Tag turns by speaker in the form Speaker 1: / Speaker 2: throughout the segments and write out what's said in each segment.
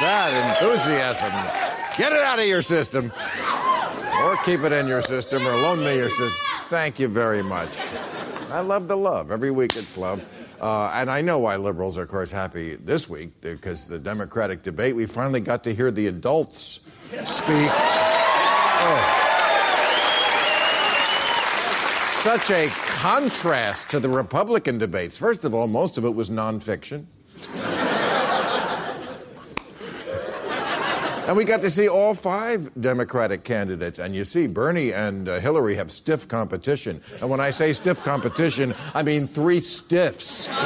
Speaker 1: That enthusiasm. Get it out of your system. Or keep it in your system or loan me your system. Thank you very much. I love the love. Every week it's love. Uh, and I know why liberals are, of course, happy this week because the Democratic debate, we finally got to hear the adults speak. Oh. Such a contrast to the Republican debates. First of all, most of it was nonfiction. And we got to see all five Democratic candidates. And you see, Bernie and uh, Hillary have stiff competition. And when I say stiff competition, I mean three stiffs. what?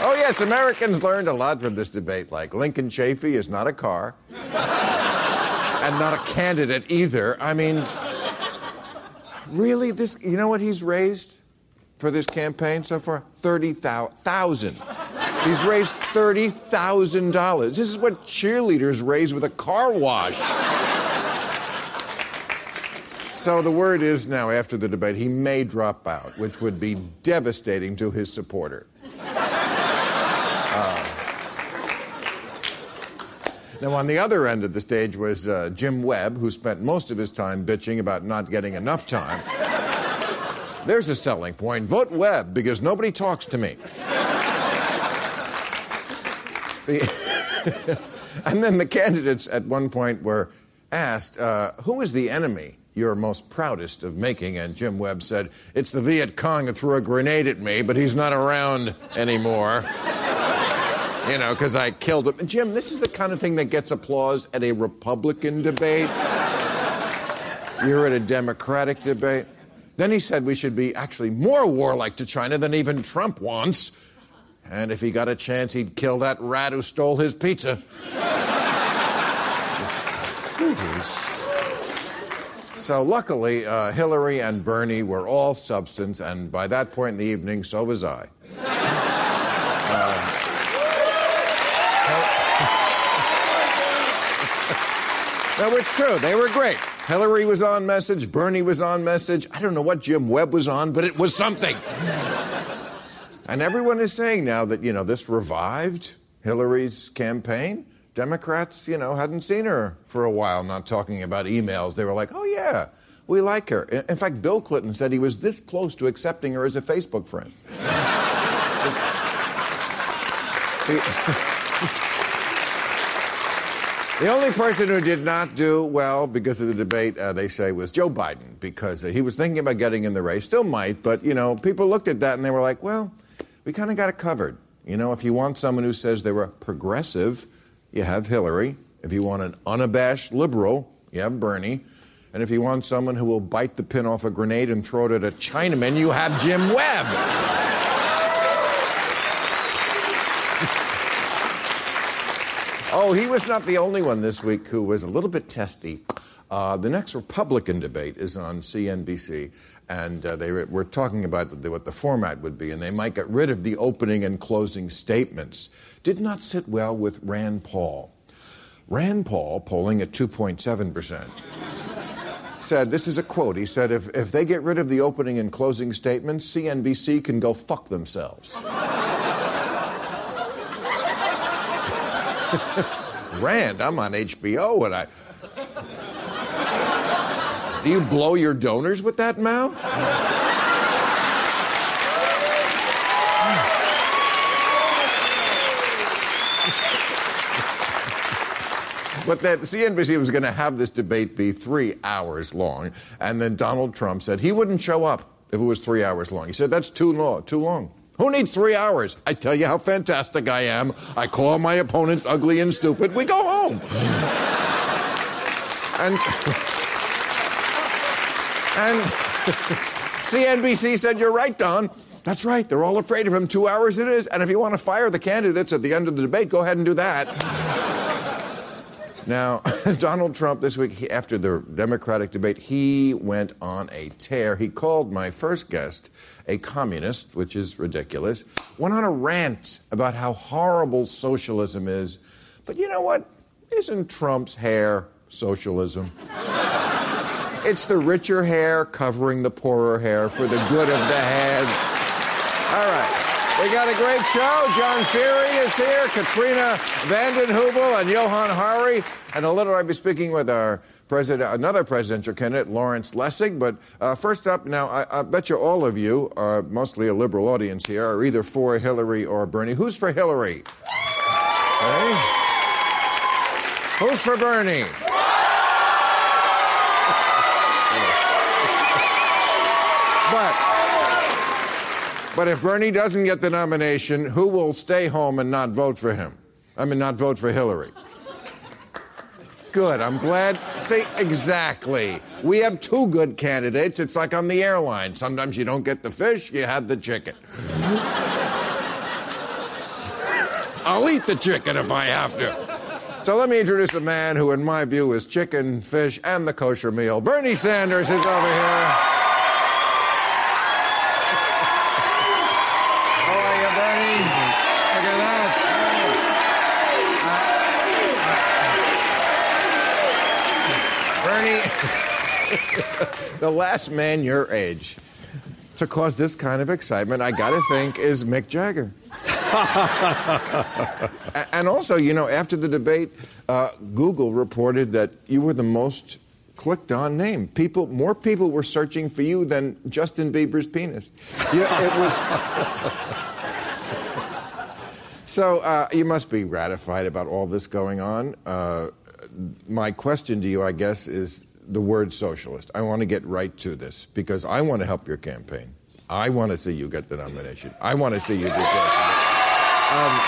Speaker 1: oh, yes, Americans learned a lot from this debate. Like, Lincoln Chafee is not a car, and not a candidate either. I mean, really? This, you know what he's raised? For this campaign so far? 30,000. He's raised $30,000. This is what cheerleaders raise with a car wash. So the word is now, after the debate, he may drop out, which would be devastating to his supporter. Uh, now, on the other end of the stage was uh, Jim Webb, who spent most of his time bitching about not getting enough time. There's a selling point. Vote Webb because nobody talks to me. The- and then the candidates at one point were asked, uh, Who is the enemy you're most proudest of making? And Jim Webb said, It's the Viet Cong that threw a grenade at me, but he's not around anymore. you know, because I killed him. And Jim, this is the kind of thing that gets applause at a Republican debate. You're at a Democratic debate. Then he said we should be actually more warlike to China than even Trump wants. And if he got a chance, he'd kill that rat who stole his pizza. so, luckily, uh, Hillary and Bernie were all substance, and by that point in the evening, so was I. No, it's true. They were great. Hillary was on message. Bernie was on message. I don't know what Jim Webb was on, but it was something. and everyone is saying now that, you know, this revived Hillary's campaign. Democrats, you know, hadn't seen her for a while, not talking about emails. They were like, oh, yeah, we like her. In fact, Bill Clinton said he was this close to accepting her as a Facebook friend. The only person who did not do well because of the debate, uh, they say, was Joe Biden, because uh, he was thinking about getting in the race, still might, but, you know, people looked at that and they were like, well, we kind of got it covered. You know, if you want someone who says they were progressive, you have Hillary. If you want an unabashed liberal, you have Bernie. And if you want someone who will bite the pin off a grenade and throw it at a Chinaman, you have Jim Webb. Oh, he was not the only one this week who was a little bit testy. Uh, the next Republican debate is on CNBC, and uh, they were, talking about what the format would be, and they might get rid of the opening and closing statements. Did not sit well with Rand Paul. Rand Paul polling at 2.7%. said, this is a quote, he said, if, if they get rid of the opening and closing statements, CNBC can go fuck themselves. Rand, I'm on HBO and I. Do you blow your donors with that mouth? But that CNBC was going to have this debate be three hours long, and then Donald Trump said he wouldn't show up if it was three hours long. He said that's too long. Too long. Who needs three hours? I tell you how fantastic I am. I call my opponents ugly and stupid. We go home. and and CNBC said, "You're right, Don." That's right. They're all afraid of him. Two hours it is. And if you want to fire the candidates at the end of the debate, go ahead and do that. Now, Donald Trump this week, he, after the Democratic debate, he went on a tear. He called my first guest a communist, which is ridiculous, went on a rant about how horrible socialism is. But you know what? Isn't Trump's hair socialism? it's the richer hair covering the poorer hair for the good of the head. All right. We got a great show. John Feehery is here, Katrina vanden Heuvel, and Johan Hari. And a little, I'll be speaking with our president, another presidential candidate, Lawrence Lessig. But uh, first up, now, I, I, bet you all of you, uh, mostly a liberal audience here, are either for Hillary or Bernie. Who's for Hillary? Who's for Bernie? but but if Bernie doesn't get the nomination, who will stay home and not vote for him? I mean, not vote for Hillary. Good. I'm glad. See, exactly. We have two good candidates. It's like on the airline. Sometimes you don't get the fish, you have the chicken. I'll eat the chicken if I have to. So let me introduce a man who, in my view, is chicken, fish, and the kosher meal. Bernie Sanders is over here. How are you, Bernie? Look at that. Bernie, the last man your age to cause this kind of excitement, I gotta think, is Mick Jagger. And also, you know, after the debate, uh, Google reported that you were the most clicked on name. People, more people were searching for you than Justin Bieber's penis. Yeah, it was. so uh, you must be gratified about all this going on. Uh, my question to you, I guess, is the word socialist. I want to get right to this because I want to help your campaign. I want to see you get the nomination. I want to see you do president. Um,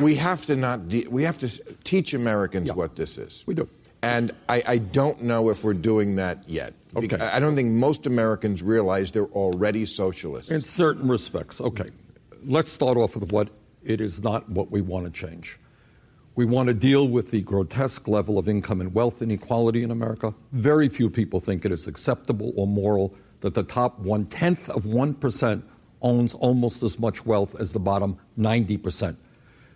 Speaker 1: we have to not. De- we have to teach Americans
Speaker 2: Yeah.
Speaker 1: what this is.
Speaker 2: We do.
Speaker 1: And I, I don't know if we're doing that yet.
Speaker 2: Okay.
Speaker 1: I don't think most Americans realize they're already socialists.
Speaker 2: In certain respects. Okay. Let's start off with what it is not what we want to change. We want to deal with the grotesque level of income and wealth inequality in America. Very few people think it is acceptable or moral that the top one tenth of 1% owns almost as much wealth as the bottom 90%.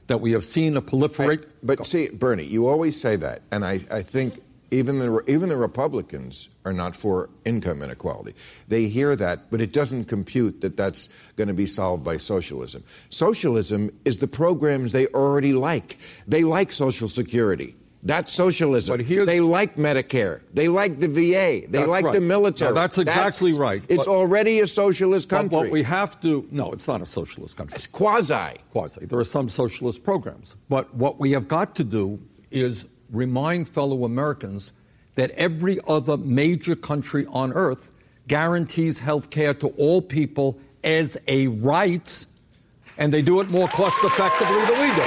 Speaker 2: That we have seen a proliferate.
Speaker 1: but see, Bernie, you always say that, and I, I think even the even the Republicans are not for income inequality. They hear that, but it doesn't compute that that's going to be solved by socialism. Socialism is the programs they already like. They like Social Security. That's socialism.
Speaker 2: But here's-
Speaker 1: they like Medicare. They like the VA. They like
Speaker 2: right.
Speaker 1: the military.
Speaker 2: Now, that's exactly right.
Speaker 1: It's
Speaker 2: But-
Speaker 1: already a socialist
Speaker 2: But
Speaker 1: country.
Speaker 2: what we have to, no, it's not a socialist country.
Speaker 1: it's quasi.
Speaker 2: quasi. There are some socialist programs. But what we have got to do is remind fellow Americans that every other major country on earth guarantees health care to all people as a right, and they do it more cost effectively than we do.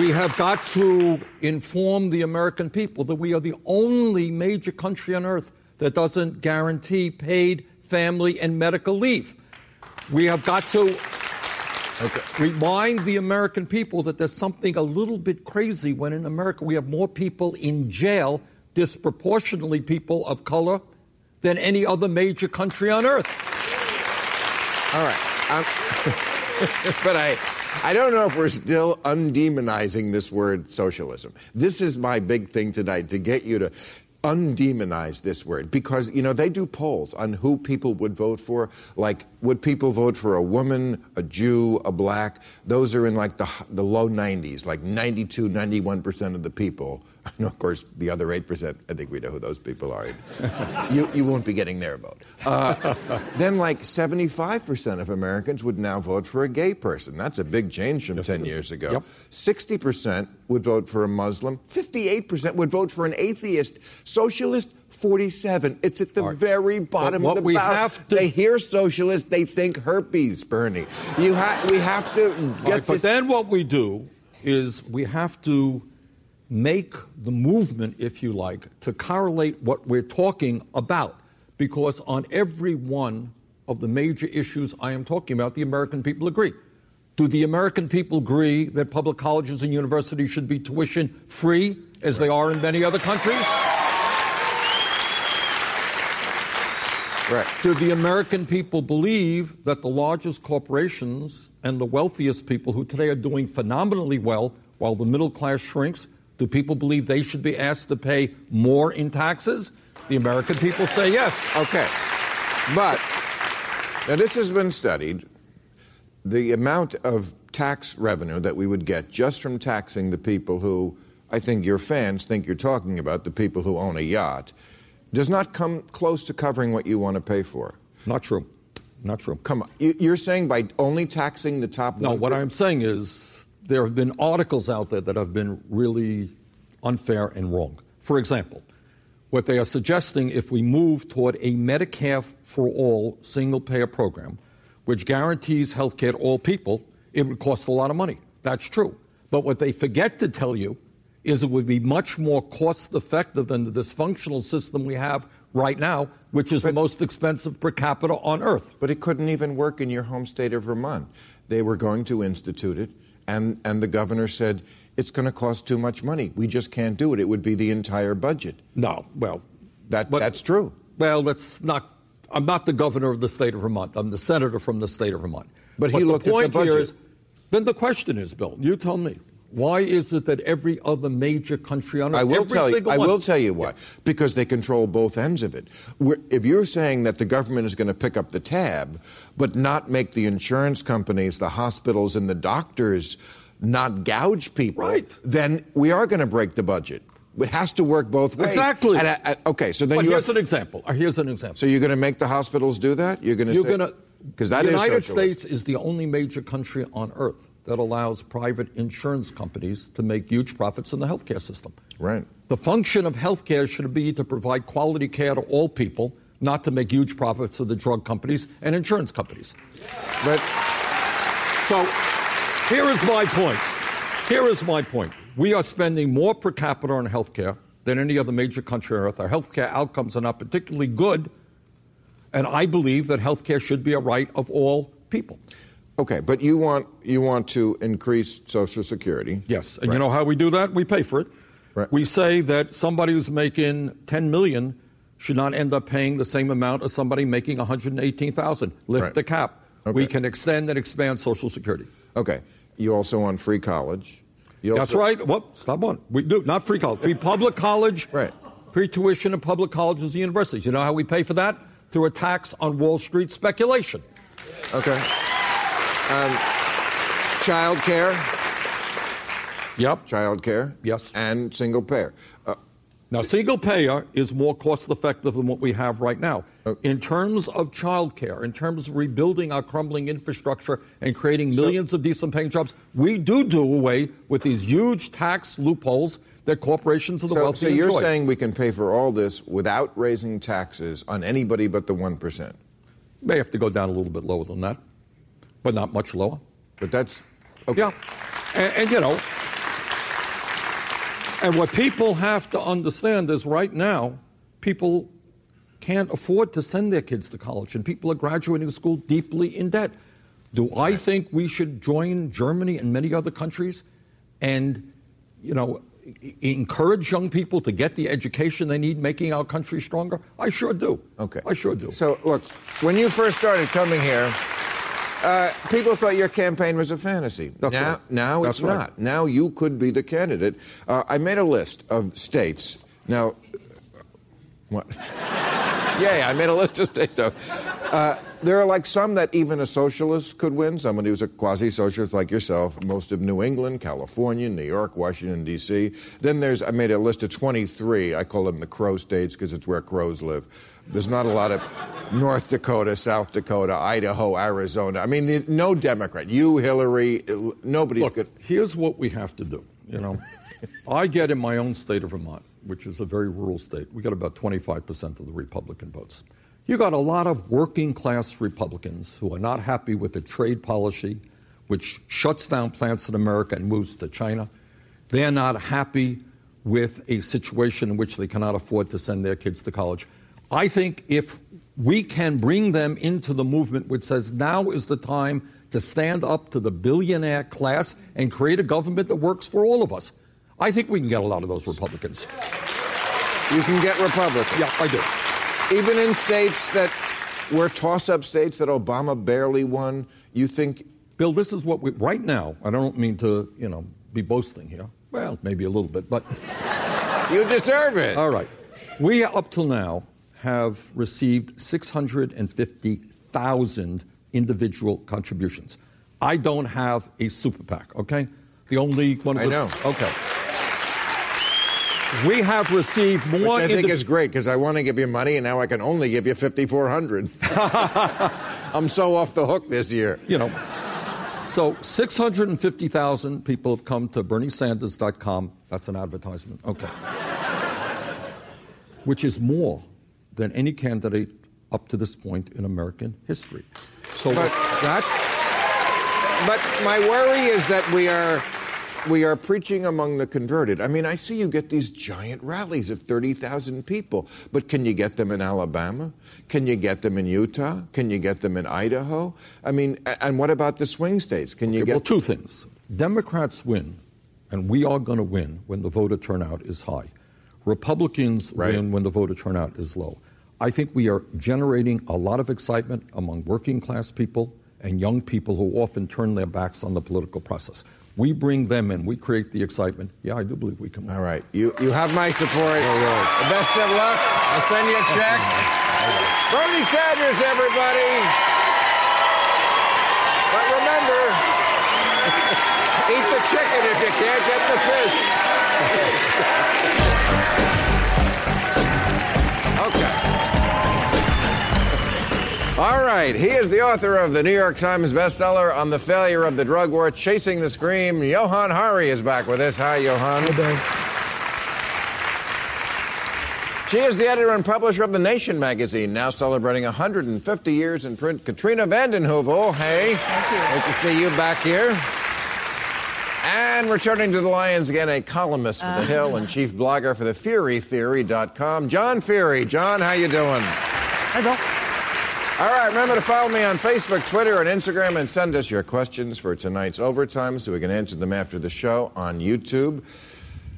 Speaker 2: We have got to inform the American people that we are the only major country on earth that doesn't guarantee paid family and medical leave. We have got to remind the American people that there's something a little bit crazy when in America we have more people in jail, disproportionately people of color, than any other major country on earth.
Speaker 1: All right. Um, but I, I don't know if we're still undemonizing this word socialism. This is my big thing tonight to get you to undemonize this word because you know they do polls on who people would vote for. Like would people vote for a woman a jew a black? Those are in like the, the low 90s like 92 91% of the people and of course the other 8% i think we know who those people are you, you won't be getting their vote uh, then like 75% of americans would now vote for a gay person that's a big change from
Speaker 2: Yes,
Speaker 1: 10 years ago
Speaker 2: Yep.
Speaker 1: 60% would vote for a Muslim. 58% would vote for an atheist. Socialist, 47. It's at the
Speaker 2: right.
Speaker 1: very bottom of the
Speaker 2: we to-
Speaker 1: They hear socialist, they think herpes, Bernie. You ha- we have to get
Speaker 2: Right, but
Speaker 1: this.
Speaker 2: then what we do is we have to make the movement, if you like, to correlate what we're talking about. Because on every one of the major issues I am talking about, the American people agree. Do the American people agree that public colleges and universities should be tuition free, as they are in many other countries?
Speaker 1: right.
Speaker 2: Do the American people believe that the largest corporations and the wealthiest people who today are doing phenomenally well while the middle class shrinks, do people believe they should be asked to pay more in taxes? The American people say yes.
Speaker 1: Okay. But now this has been studied. The amount of tax revenue that we would get just from taxing the people who I think your fans think you're talking about, the people who own a yacht, does not come close to covering what you want to pay for.
Speaker 2: Not true. Not true.
Speaker 1: Come on. You- You're saying by only taxing the top
Speaker 2: No, what I'm saying is there have been articles out there that have been really unfair and wrong. For example, what they are suggesting if we move toward a Medicare for all single payer program, which guarantees health care to all people, it would cost a lot of money. That's true. But what they forget to tell you is it would be much more cost effective than the dysfunctional system we have right now, which is the most expensive per capita on earth.
Speaker 1: But it couldn't even work in your home state of Vermont. They were going to institute it, and, and the governor said, it's going to cost too much money. We just can't do it. It would be the entire budget.
Speaker 2: No, well,
Speaker 1: That,
Speaker 2: But-
Speaker 1: that's true.
Speaker 2: Well, that's not. I'm not the governor of the state of Vermont. I'm the senator from the state of Vermont.
Speaker 1: But he looked at
Speaker 2: the
Speaker 1: the
Speaker 2: point here
Speaker 1: budget.
Speaker 2: is, then the question is, Bill, you tell me, why is it that every other major country on earth,
Speaker 1: I will
Speaker 2: every
Speaker 1: tell you.
Speaker 2: single
Speaker 1: I
Speaker 2: one,
Speaker 1: will tell you why. Because they control both ends of it. We're, if you're saying that the government is going to pick up the tab, but not make the insurance companies, the hospitals, and the doctors not gouge people,
Speaker 2: Right.
Speaker 1: then we are going to break the budget. It has to work both ways.
Speaker 2: Exactly.
Speaker 1: And I- I- okay, so then
Speaker 2: But
Speaker 1: you
Speaker 2: here's
Speaker 1: have,
Speaker 2: an example. Uh, Here's an example.
Speaker 1: so you're going to make the hospitals do that? You're going to
Speaker 2: You're
Speaker 1: say,
Speaker 2: going to.
Speaker 1: because that is
Speaker 2: United. States is the only major country on earth that allows private insurance companies to make huge profits in the healthcare system.
Speaker 1: Right.
Speaker 2: The function of healthcare should be to provide quality care to all people, not to make huge profits for the drug companies and insurance companies.
Speaker 1: But
Speaker 2: So here is my point. Here is my point. We are spending more per capita on healthcare than any other major country on earth. Our healthcare outcomes are not particularly good, and I believe that healthcare should be a right of all people.
Speaker 1: Okay, but you want you want to increase Social Security.
Speaker 2: Yes, and
Speaker 1: Right.
Speaker 2: you know how we do that? We pay for it.
Speaker 1: Right.
Speaker 2: We say that somebody who's making 10 million should not end up paying the same amount as somebody making 118,000. Lift
Speaker 1: Right.
Speaker 2: the cap.
Speaker 1: Okay.
Speaker 2: We can extend and expand Social Security.
Speaker 1: Okay. You also want free college. You
Speaker 2: That's
Speaker 1: also-
Speaker 2: right. Well, stop on. We do not free college. Free public college.
Speaker 1: Right.
Speaker 2: Free tuition in public colleges and universities. You know how we pay for that? Through a tax on Wall Street speculation.
Speaker 1: Okay. Um, child care.
Speaker 2: Yep.
Speaker 1: Child care.
Speaker 2: Yes.
Speaker 1: And single payer. Uh,
Speaker 2: Now, single payer is more cost effective than what we have right now. In terms of child care, in terms of rebuilding our crumbling infrastructure and creating millions of decent paying jobs, we do do away with these huge tax loopholes that corporations and the
Speaker 1: so,
Speaker 2: wealthy
Speaker 1: so you're
Speaker 2: enjoy.
Speaker 1: saying we can pay for all this without raising taxes on anybody but the 1%.
Speaker 2: May have to go down a little bit lower than that, but not much lower.
Speaker 1: But that's. Okay.
Speaker 2: Yeah. And, and, you know, and what people have to understand is right now, people can't afford to send their kids to college, and people are graduating school deeply in debt. Do I think we should join Germany and many other countries and, you know, encourage young people to get the education they need, making our country stronger? I sure do.
Speaker 1: Okay.
Speaker 2: I sure do.
Speaker 1: So, look, when you first started coming here, Uh, people thought your campaign was a fantasy.
Speaker 2: That's
Speaker 1: now,
Speaker 2: right.
Speaker 1: now
Speaker 2: That's
Speaker 1: it's
Speaker 2: right.
Speaker 1: not. Now you could be the candidate. Uh, I made a list of states. Now, what? yeah, I made a list of states. though. Uh, there are like some that even a socialist could win. Somebody who's a quasi-socialist like yourself. Most of New England, California, New York, Washington D.C. Then there's I made a list of 23. I call them the crow states because it's where crows live. There's not a lot of North Dakota, South Dakota, Idaho, Arizona. I mean, no Democrat. You, Hillary, nobody's
Speaker 2: Look,
Speaker 1: good.
Speaker 2: here's what we have to do. You know, I get in my own state of Vermont, which is a very rural state. We got about 25% of the Republican votes. You got a lot of working class Republicans who are not happy with the trade policy, which shuts down plants in America and moves to China. They're not happy with a situation in which they cannot afford to send their kids to college. I think if we can bring them into the movement which says now is the time to stand up to the billionaire class and create a government that works for all of us, I think we can get a lot of those Republicans.
Speaker 1: You can get Republicans.
Speaker 2: Yeah, I do.
Speaker 1: Even in states that were toss-up states that Obama barely won, you think
Speaker 2: Bill, this is what we, right now, I don't mean to, you know, be boasting here. Well, maybe a little bit, but
Speaker 1: you deserve it.
Speaker 2: all right. We, up till now, have received 650,000 individual contributions. I don't have a super PAC, okay? The only one of
Speaker 1: I know.
Speaker 2: Okay. We have received
Speaker 1: Which
Speaker 2: more.
Speaker 1: I think
Speaker 2: indiv-
Speaker 1: is great because I want to give you money and now I can only give you 5400 I'm so off the hook this year.
Speaker 2: you know. So 650,000 people have come to BernieSanders.com. That's an advertisement. Okay. Which is more than any candidate up to this point in American history. So
Speaker 1: But-
Speaker 2: that
Speaker 1: But my worry is that we are we are preaching among the converted. I mean, I see you get these giant rallies of 30,000 people, but can you get them in Alabama? Can you get them in Utah? Can you get them in Idaho? I mean, and what about the swing states? Can you
Speaker 2: Okay, well, two things. Democrats win, and we are going to win when the voter turnout is high. Republicans
Speaker 1: Right.
Speaker 2: win when the voter turnout is low. I think we are generating a lot of excitement among working class people and young people who often turn their backs on the political process. We bring them in, we create the excitement. Yeah, I do believe we can win.
Speaker 1: All right. You you have my support. The best of luck. I'll send you a check. Bernie Sanders, everybody. But remember, eat the chicken if you can't get the fish. okay. All right. He is the author of the New York Times bestseller on the failure of the drug war, Chasing the Scream. Johan Hari is back with us. Hi, Johan. Good day. She is the editor and publisher of The Nation magazine, now celebrating 150 years in print. Katrina Vanden Heuvel, hey. Thank you. Great to see you back here. And returning to the Lions again, a columnist for The uh. Hill and chief blogger for the FeeheryTheory.com, John Feehery. John, how you doing?
Speaker 3: Hi, Bill.
Speaker 1: All right, remember to follow me on Facebook, Twitter, and Instagram, and send us your questions for tonight's overtime so we can answer them after the show on YouTube.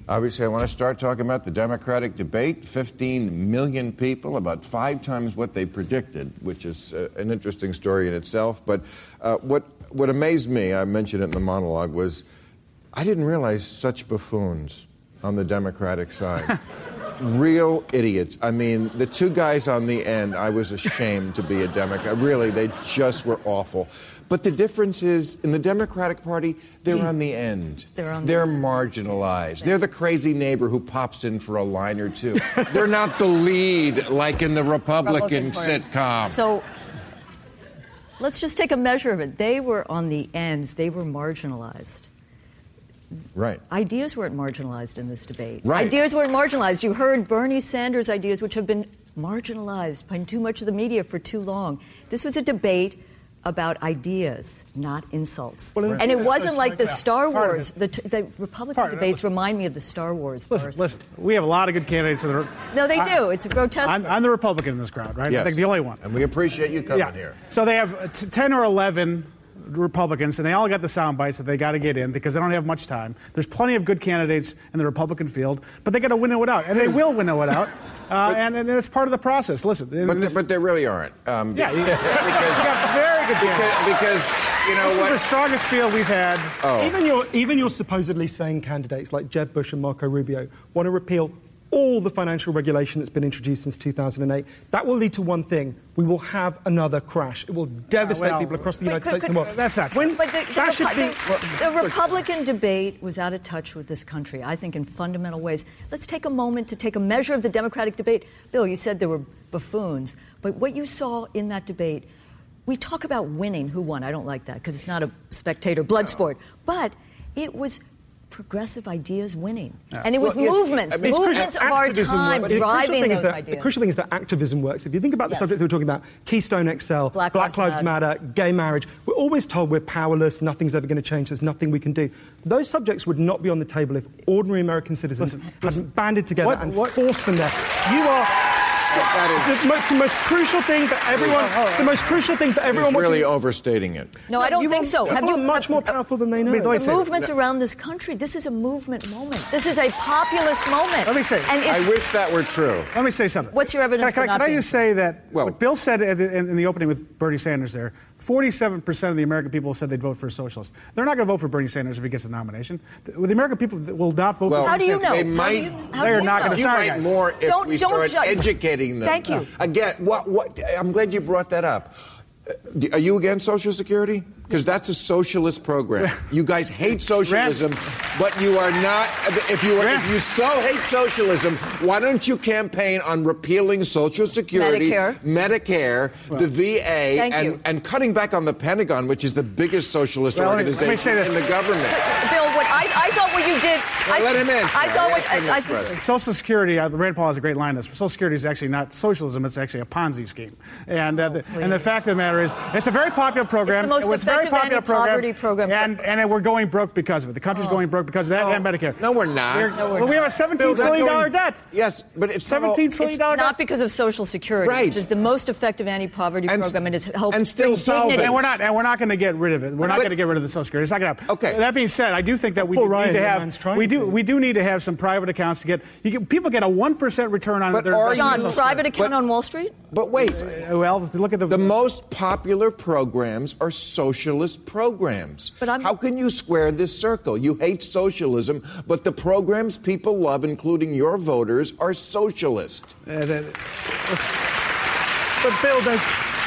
Speaker 1: Obviously, I want to start talking about the Democratic debate. 15 million people, about five times what they predicted, which is uh, an interesting story in itself. But uh, what, what amazed me, I mentioned it in the monologue, was I didn't realize such buffoons on the Democratic side. Real idiots. I mean, the two guys on the end, I was ashamed to be a Democrat. Really, they just were awful. But the difference is, in the Democratic Party, they're on the end.
Speaker 4: They're on the-
Speaker 1: They're marginalized. They're the crazy neighbor who pops in for a line or two. they're not the lead like in the Republican sitcom.
Speaker 4: So let's just take a measure of it. They were on the ends, they were marginalized.
Speaker 1: Right.
Speaker 4: Ideas weren't marginalized in this debate.
Speaker 1: Right.
Speaker 4: Ideas weren't marginalized. You heard Bernie Sanders' ideas, which have been marginalized by too much of the media for too long. This was a debate about ideas, not insults.
Speaker 3: Well, and
Speaker 4: and it wasn't like the. Star Wars. The, t- the Republican
Speaker 3: Part
Speaker 4: debates
Speaker 3: Listen.
Speaker 4: remind me of the Star Wars.
Speaker 3: Listen,
Speaker 4: burst.
Speaker 3: listen. We have a lot of good candidates in the.
Speaker 4: No, they
Speaker 3: I-
Speaker 4: do. It's a grotesque.
Speaker 3: I'm, I'm the Republican in this crowd, right?
Speaker 1: Yes.
Speaker 3: I think the only one.
Speaker 1: And we appreciate you coming
Speaker 3: yeah.
Speaker 1: here.
Speaker 3: So they have uh, t- 10 or 11 Republicans, and they all got the sound bites that they got to get in because they don't have much time. There's plenty of good candidates in the Republican field, but they got to winnow it out, and they will winnow it out, uh, and, and it's part of the process. Listen,
Speaker 1: But,
Speaker 3: this-
Speaker 1: but there really aren't. Um,
Speaker 3: yeah, you, you
Speaker 1: because,
Speaker 3: got very good
Speaker 1: because, because you know
Speaker 3: This
Speaker 1: what?
Speaker 3: is the strongest field we've had.
Speaker 1: Oh.
Speaker 5: Even your even your supposedly sane candidates like Jeb Bush and Marco Rubio want to repeal all the financial regulation that's been introduced since 2008. That will lead to one thing: we will have another crash. It will devastate
Speaker 3: well,
Speaker 5: people across the United
Speaker 4: could-
Speaker 5: States and the world.
Speaker 3: That's not true.
Speaker 5: When,
Speaker 4: But the, the,
Speaker 5: that
Speaker 4: Repu-
Speaker 5: be.
Speaker 4: the- the Republican debate was out of touch with this country, I think, in fundamental ways. Let's take a moment to take a measure of the Democratic debate. Bill, you said there were buffoons, but what you saw in that debate, we talk about winning. Who won? I don't like that because it's not a spectator blood sport. But it was progressive ideas winning. And it was
Speaker 1: Well, yes,
Speaker 4: movements,
Speaker 1: I mean-
Speaker 4: movements of our time
Speaker 5: works. The crucial
Speaker 4: driving
Speaker 5: thing is
Speaker 4: those
Speaker 5: that,
Speaker 4: ideas.
Speaker 5: The crucial thing is that activism works. If you think about the
Speaker 4: Yes.
Speaker 5: subjects we're talking about, Keystone XL,
Speaker 4: Black
Speaker 5: Black,
Speaker 4: Lives
Speaker 5: Lives Matter, gay marriage, we're always told we're powerless, nothing's ever going to change, there's nothing we can do. Those subjects would not be on the table if ordinary American citizens
Speaker 3: Listen,
Speaker 5: hadn't
Speaker 3: listen.
Speaker 5: banded together
Speaker 3: What-
Speaker 5: and
Speaker 3: what-
Speaker 5: forced them there. You are so,
Speaker 1: That is-
Speaker 5: the, mo- the most crucial thing for everyone. The most crucial thing for everyone.
Speaker 1: He's really
Speaker 5: watching-
Speaker 1: overstating it.
Speaker 4: no, I don't
Speaker 5: You
Speaker 4: think
Speaker 5: are-
Speaker 4: so. Have you
Speaker 5: are much more powerful than they know.
Speaker 4: The
Speaker 3: say-
Speaker 4: movements around this country. This is a movement moment. This is a populist moment.
Speaker 3: Let me say-
Speaker 4: and
Speaker 1: I wish that were true.
Speaker 3: Let me say something.
Speaker 4: What's your evidence
Speaker 3: Can, I- can,
Speaker 4: for
Speaker 3: I-
Speaker 4: not
Speaker 3: can I just say that
Speaker 1: Well-
Speaker 3: what Bill said in the, in the opening with Bernie Sanders there, 47% of the American people said they'd vote for a socialist. They're not going to vote for Bernie Sanders if he gets the nomination. The, the American people will not vote
Speaker 1: Well,
Speaker 3: for
Speaker 4: How do you know?
Speaker 3: Sanders.
Speaker 1: They might.
Speaker 4: you-
Speaker 3: They're not gonna
Speaker 1: You
Speaker 3: Sorry,
Speaker 1: might
Speaker 3: guys.
Speaker 1: more if
Speaker 4: Don't-
Speaker 1: we
Speaker 4: don't
Speaker 1: start
Speaker 4: judge.
Speaker 1: educating them.
Speaker 4: Thank you.
Speaker 1: Again, what, what, I'm glad you brought that up. Uh, Are you against Social Security? Because that's a socialist program. You guys hate socialism, but you are not. If you are, if you so hate socialism, why don't you campaign on repealing Social Security,
Speaker 4: Medicare.
Speaker 1: Medicare, the VA, and, and cutting back on the Pentagon, which is the biggest socialist
Speaker 3: Well, let let me
Speaker 1: organization
Speaker 3: say this.
Speaker 1: in the government?
Speaker 4: Bill, what I, I thought what you did. I,
Speaker 1: let him in,
Speaker 4: I thought what I, I.
Speaker 3: Social Security, uh, Rand Paul has a great line on this. Social Security is actually not socialism; it's actually a Ponzi scheme. And uh, the, and the fact of the matter is, it's a very popular program.
Speaker 4: It's the most
Speaker 3: It was a very
Speaker 4: effective
Speaker 3: popular
Speaker 4: anti-poverty program.
Speaker 3: and and we're going broke because of it. The country's oh. going broke because of that oh. and Medicare.
Speaker 1: No, we're not.
Speaker 3: We're-
Speaker 1: No,
Speaker 4: we're
Speaker 3: well, we have a
Speaker 4: not.
Speaker 3: seventeen trillion dollar debt.
Speaker 1: Yes, but it's
Speaker 3: Seventeen trillion
Speaker 4: it's
Speaker 3: dollar
Speaker 4: not because of Social Security,
Speaker 1: Right.
Speaker 4: which is the most effective anti-poverty
Speaker 1: And-
Speaker 4: program, and it's helped
Speaker 1: and still
Speaker 4: bring
Speaker 1: solvent.
Speaker 4: dignity.
Speaker 3: And we're not, and we're not going to get rid of it. We're not going to get rid of the Social Security. It's not going to happen.
Speaker 1: Okay.
Speaker 3: That being said, I do think that we do need to have. We do. We do need to have some private accounts to get. Get people get a one percent return on
Speaker 1: But
Speaker 3: their.
Speaker 1: are
Speaker 3: their
Speaker 4: John,
Speaker 1: you-
Speaker 4: private account on Wall Street?
Speaker 1: But wait,
Speaker 3: Uh, Well, look at the.
Speaker 1: the most popular programs are socialist programs.
Speaker 4: But I'm-
Speaker 1: How can you square this circle? You hate socialism, but the programs people love, including your voters, are socialist.
Speaker 3: uh, the-
Speaker 5: But Bill, there's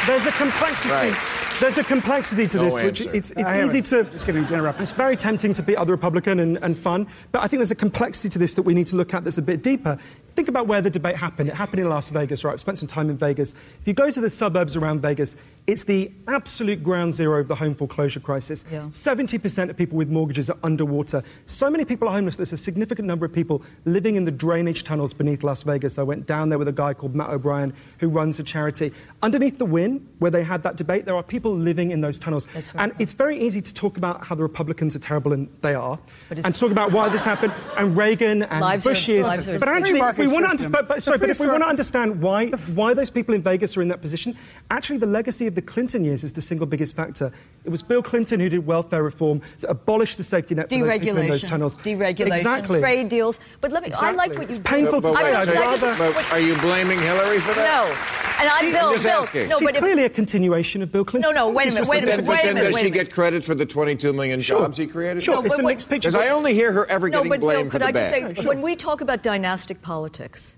Speaker 5: there's a complexity.
Speaker 1: Right.
Speaker 5: There's a complexity to
Speaker 1: No
Speaker 5: this, which it's, it's
Speaker 3: I have
Speaker 5: easy
Speaker 3: it.
Speaker 5: to.
Speaker 3: Just getting interrupted.
Speaker 5: It's very tempting to be other Republican and, and fun, but I think there's a complexity to this that we need to look at that's a bit deeper. Think about where the debate happened. It happened in Las Vegas, right? I've spent some time in Vegas. If you go to the suburbs around Vegas, it's the absolute ground zero of the home foreclosure crisis.
Speaker 4: Yeah.
Speaker 5: 70% of people with mortgages are underwater. So many people are homeless. There's a significant number of people living in the drainage tunnels beneath Las Vegas. I went down there with a guy called Matt O'Brien who runs a charity. Underneath the Wynn, where they had that debate, there are people living in those tunnels.
Speaker 4: Right.
Speaker 5: And it's very easy to talk about how the Republicans are terrible, and they are, and talk about why this happened, and Reagan and
Speaker 4: Lives
Speaker 5: Bush
Speaker 4: are-
Speaker 5: But
Speaker 3: Free
Speaker 5: actually, we want to, but, but, sorry, but if we want to understand why why those people in Vegas are in that position, actually, the legacy of the Clinton years is the single biggest factor. It was Bill Clinton who did welfare reform that abolished the safety net for those people in those
Speaker 4: Deregulation,
Speaker 5: tunnels.
Speaker 4: deregulation,
Speaker 5: exactly.
Speaker 4: trade deals. But let me. I like
Speaker 5: Exactly.
Speaker 4: what
Speaker 5: It's
Speaker 4: you.
Speaker 5: painful
Speaker 1: But-
Speaker 5: to say.
Speaker 1: wait,
Speaker 5: I'd
Speaker 1: so-
Speaker 5: rather.
Speaker 1: but are you blaming Hillary for that?
Speaker 4: No, and I'm Bill.
Speaker 1: just
Speaker 4: Bill.
Speaker 1: asking.
Speaker 4: No,
Speaker 5: She's
Speaker 4: but if,
Speaker 5: clearly a continuation of Bill Clinton.
Speaker 4: No, no, wait a minute, wait a
Speaker 1: But
Speaker 4: minute,
Speaker 1: then,
Speaker 4: wait
Speaker 1: but
Speaker 4: a
Speaker 1: then
Speaker 4: minute,
Speaker 1: does
Speaker 4: wait a
Speaker 1: she get credit for the 22 million
Speaker 5: Sure.
Speaker 1: jobs he created?
Speaker 5: Sure,
Speaker 4: No,
Speaker 5: it's
Speaker 4: but
Speaker 5: a
Speaker 4: what-
Speaker 5: mixed picture.
Speaker 1: Because I only hear her ever
Speaker 4: no,
Speaker 1: getting
Speaker 4: but Bill,
Speaker 1: blamed for
Speaker 4: could
Speaker 1: the
Speaker 4: I just
Speaker 1: bad.
Speaker 4: say, when we talk about dynastic politics,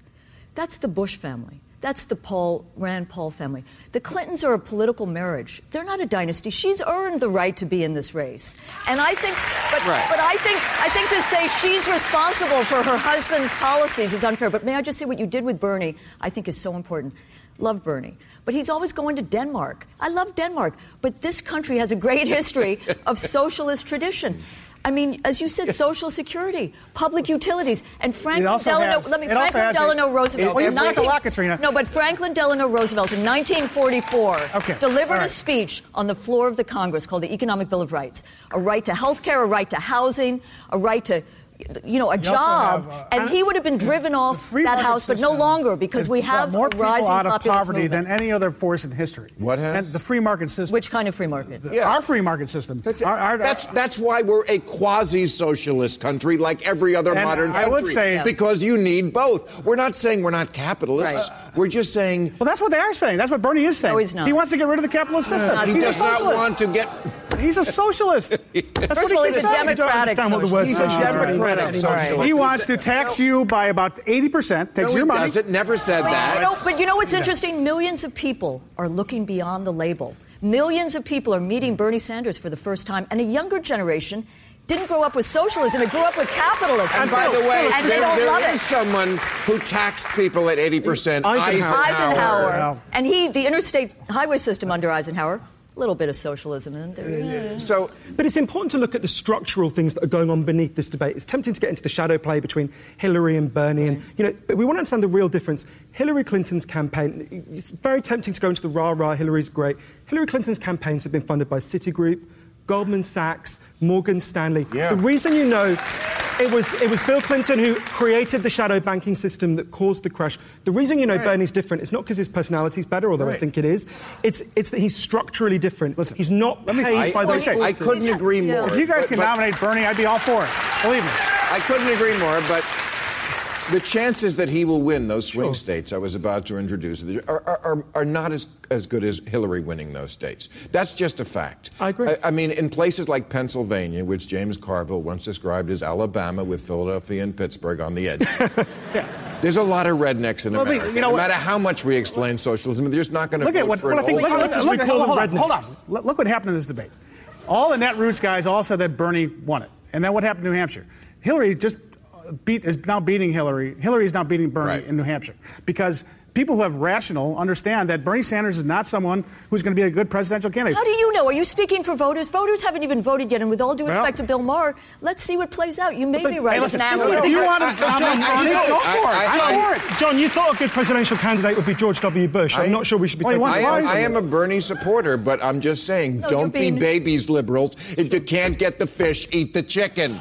Speaker 4: that's the Bush family. That's the Paul Rand Paul family. The Clintons are a political marriage. They're not a dynasty. She's earned the right to be in this race, and I think, but,
Speaker 1: Right.
Speaker 4: but I think, I think to say she's responsible for her husband's policies is unfair. But may I just say what you did with Bernie? I think is so important. Love Bernie. But he's always going to Denmark. I love Denmark. But this country has a great history of socialist tradition. I mean, as you said, Social Security, public utilities, and Franklin Delano.
Speaker 3: has-
Speaker 4: let me Franklin
Speaker 3: has a-
Speaker 4: Delano Roosevelt.
Speaker 1: You forgot
Speaker 4: 19
Speaker 3: a lot, Katrina.
Speaker 4: No, but Franklin Delano Roosevelt in 1944
Speaker 3: Okay,
Speaker 4: delivered
Speaker 3: all
Speaker 4: a speech on the floor of the Congress called the Economic Bill of Rights: a right to health care, a right to housing, a right to you know, a
Speaker 3: also
Speaker 4: job,
Speaker 3: have, uh,
Speaker 4: and he would have been driven off that house, but no longer because we have
Speaker 3: more
Speaker 4: a rising
Speaker 3: people out of poverty
Speaker 4: movement.
Speaker 3: than any other force in history.
Speaker 1: What has?
Speaker 3: And the free market system.
Speaker 4: Which kind of free market?
Speaker 1: Yeah.
Speaker 3: Our free market system.
Speaker 1: That's,
Speaker 3: Our- our-
Speaker 1: that's, that's why we're a quasi-socialist country like every other
Speaker 3: And
Speaker 1: modern
Speaker 3: I
Speaker 1: country.
Speaker 3: would say- Yeah.
Speaker 1: Because you need both. We're not saying we're not capitalists.
Speaker 4: Right.
Speaker 1: We're just saying
Speaker 3: well, that's what they are saying. That's what Bernie is saying.
Speaker 4: No, he's not.
Speaker 3: He wants to get rid of the capitalist system.
Speaker 4: not.
Speaker 1: he
Speaker 3: He's a
Speaker 1: does not want to get...
Speaker 3: He's a socialist. That's
Speaker 4: First of all,
Speaker 3: what
Speaker 4: he's a democratic
Speaker 5: understand what the word
Speaker 1: He's a democratic
Speaker 4: Right.
Speaker 1: socialist.
Speaker 3: He wants to tax you by about 80%, takes
Speaker 1: No,
Speaker 3: your
Speaker 1: he
Speaker 3: money.
Speaker 1: doesn't. Never said
Speaker 4: But
Speaker 1: that.
Speaker 4: you, know, but you know what's interesting? Millions of people are looking beyond the label. Millions of people are meeting Bernie Sanders for the first time, and a younger generation didn't grow up with socialism; it grew up with capitalism.
Speaker 1: And by the way,
Speaker 4: and they
Speaker 1: there,
Speaker 4: don't
Speaker 1: there
Speaker 4: love
Speaker 1: is
Speaker 4: it.
Speaker 1: someone who taxed people at 80%.
Speaker 5: Eisenhower.
Speaker 4: Eisenhower,
Speaker 3: Wow.
Speaker 4: and he, the interstate highway system under Eisenhower, a little bit of socialism in there.
Speaker 1: So
Speaker 5: But it's important to look at the structural things that are going on beneath this debate. It's tempting to get into the shadow play between Hillary and Bernie, and you know, but we want to understand the real difference. Hillary Clinton's campaign. It's very tempting to go into the rah rah. Hillary's great. Hillary Clinton's campaigns have been funded by Citigroup, Goldman Sachs, Morgan Stanley.
Speaker 1: Yeah.
Speaker 5: The reason you know. It was, it was Bill Clinton who created the shadow banking system that caused the crash. The reason you know
Speaker 1: Right.
Speaker 5: Bernie's different is not because his personality is better, although I think it is. It's, it's that he's structurally different.
Speaker 3: Listen,
Speaker 5: he's not
Speaker 3: let me
Speaker 5: paid
Speaker 3: say-
Speaker 5: by
Speaker 3: let
Speaker 5: those
Speaker 3: say-
Speaker 1: I couldn't agree more.
Speaker 3: If you guys
Speaker 1: But-
Speaker 3: can
Speaker 1: but-
Speaker 3: nominate Bernie, I'd be all for it. Believe me.
Speaker 1: I couldn't agree more, but the chances that he will win those swing states I was about to introduce are, are, are, not as, as good as Hillary winning those states. That's just a fact.
Speaker 5: I agree.
Speaker 1: I, I mean, in places like Pennsylvania, which James Carville once described as Alabama with Philadelphia and Pittsburgh on the edge. There's a lot of rednecks in
Speaker 3: Well,
Speaker 1: America.
Speaker 3: you know
Speaker 1: no matter how much we explain socialism, they're just not going to
Speaker 3: Look
Speaker 1: vote
Speaker 3: at what.
Speaker 1: for
Speaker 3: Well, I think,
Speaker 1: old
Speaker 3: look, look,
Speaker 5: Because
Speaker 3: look, hold, on, hold on. Look look what happened in this debate. All the Netroots guys all said that Bernie won it, and then what happened in New Hampshire? Hillary just beat is now beating Hillary. Hillary is now beating Bernie
Speaker 1: Right.
Speaker 3: in New Hampshire because people who have rational understand that Bernie Sanders is not someone who's going to be a good presidential candidate.
Speaker 4: How do you know? Are you speaking for voters? Voters haven't even voted yet, and with all due
Speaker 3: Well-
Speaker 4: respect to Bill Maher, let's see what plays out. You may
Speaker 5: Listen,
Speaker 4: be right
Speaker 3: Hey,
Speaker 4: as
Speaker 3: listen,
Speaker 4: an
Speaker 3: if you want to
Speaker 1: I-
Speaker 3: nominate
Speaker 1: I-
Speaker 3: Bernie, go for it.
Speaker 1: I-
Speaker 3: I'm
Speaker 1: I-
Speaker 3: for it.
Speaker 5: John, you thought a good presidential candidate would be George W. Bush. I'm
Speaker 1: I-
Speaker 5: not sure we should be
Speaker 3: Well, he
Speaker 5: taking
Speaker 3: wants
Speaker 1: I am, I am a Bernie supporter, but I'm just saying,
Speaker 4: No,
Speaker 1: don't
Speaker 4: being-
Speaker 1: be babies, liberals. If you can't get the fish, eat the chicken.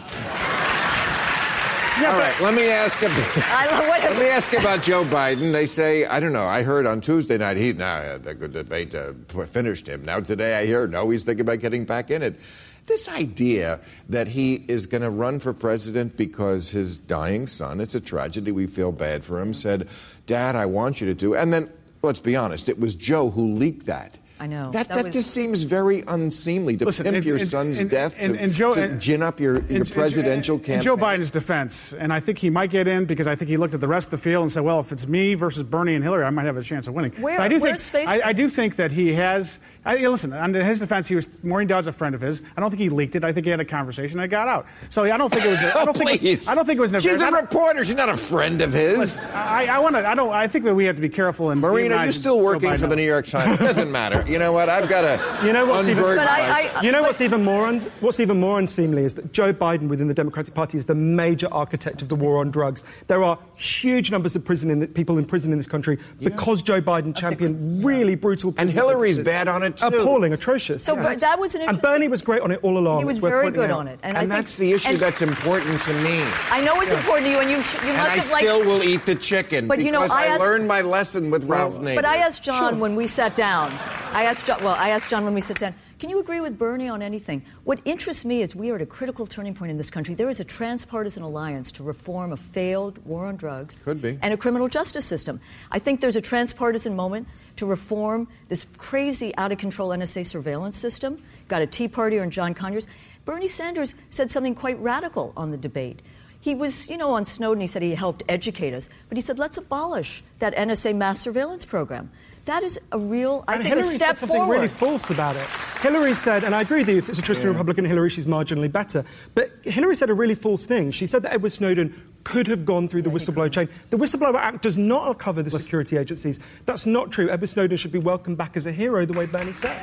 Speaker 1: All right, let me ask about,
Speaker 4: I love what-
Speaker 1: let me ask about Joe Biden. They say I don't know. I heard on Tuesday night he now the good debate uh, finished him. Now today I hear no, he's thinking about getting back in it. This idea that he is going to run for president because his dying son, it's a tragedy, we feel bad for him, said, Dad, I want you to do. And then, let's be honest, it was Joe who leaked that.
Speaker 4: I know.
Speaker 1: That,
Speaker 4: That
Speaker 1: that,
Speaker 4: was-
Speaker 1: just seems very unseemly to
Speaker 3: Listen,
Speaker 1: pimp
Speaker 3: and-
Speaker 1: your
Speaker 3: and-
Speaker 1: son's
Speaker 3: and-
Speaker 1: death
Speaker 3: and-
Speaker 1: to,
Speaker 3: and Joe-
Speaker 1: to
Speaker 3: and-
Speaker 1: gin up your, your
Speaker 3: in-
Speaker 1: presidential
Speaker 3: in,
Speaker 1: campaign.
Speaker 3: In Joe Biden's defense, and I think he might get in because I think he looked at the rest of the field and said, "Well, if it's me versus Bernie and Hillary, I might have a chance of winning."
Speaker 4: Where-
Speaker 3: But I do think
Speaker 4: space-
Speaker 3: I, I do think that he has. I, listen, under his defense, he was Maureen Dowd's a friend of his. I don't think he leaked it. I think he had a conversation and it got out. So I don't think it was. I don't think. It was,
Speaker 1: Please.
Speaker 3: I don't think it was.
Speaker 1: She's
Speaker 3: I
Speaker 1: a
Speaker 3: don't-
Speaker 1: reporter. She's not a friend of his.
Speaker 3: I, I want to. I don't. I think that we have to be careful. And
Speaker 1: Marina,
Speaker 3: are
Speaker 1: you're still working for the New York Times. It doesn't matter. You know what? I've got to
Speaker 5: You know what's even-
Speaker 4: But I- I-
Speaker 5: You know
Speaker 4: But-
Speaker 5: what's even more un- what's even more unseemly is that Joe Biden within the Democratic Party is the major architect of the war on drugs. There are huge numbers of prison in the, people in prison in this country because Joe Biden championed really brutal.
Speaker 1: And
Speaker 5: prison
Speaker 1: Hillary's
Speaker 5: sentences.
Speaker 1: bad on it, too.
Speaker 5: Appalling, atrocious.
Speaker 4: So,
Speaker 5: Yeah.
Speaker 4: but that was an
Speaker 5: and Bernie was great on it all along.
Speaker 4: He was very good
Speaker 5: out.
Speaker 4: on it,
Speaker 1: and
Speaker 4: I think-
Speaker 1: that's the issue that's important to me.
Speaker 4: I know it's important to you, and you, you must
Speaker 1: And I still
Speaker 4: liked.
Speaker 1: will eat the chicken
Speaker 4: But, you know,
Speaker 1: because
Speaker 4: I
Speaker 1: I,
Speaker 4: asked-
Speaker 1: learned my lesson with Ralph Nader.
Speaker 4: But I asked John when we sat down. I asked John. Well, I asked John when we sat down. Can you agree with Bernie on anything? What interests me is we are at a critical turning point in this country. There is a transpartisan alliance to reform a failed war on drugs
Speaker 1: Could be.
Speaker 4: and a criminal justice system. I think there's a transpartisan moment to reform this crazy, out of control NSA surveillance system. Got a Tea Partier and John Conyers. Bernie Sanders said something quite radical on the debate. He was, you know, on Snowden, he said he helped educate us, but he said, let's abolish that NSA mass surveillance program. That is a real, I
Speaker 5: and
Speaker 4: think,
Speaker 5: Hillary
Speaker 4: a step
Speaker 5: said something
Speaker 4: forward.
Speaker 5: really false about it. Hillary said, and I agree with you, if it's a trusting Republican Hillary, she's marginally better. But Hillary said a really false thing. She said that Edward Snowden could have gone through the whistleblower chain. The Whistleblower Act does not cover the security agencies. That's not true. Edward Snowden should be welcomed back as a hero, the way Bernie said.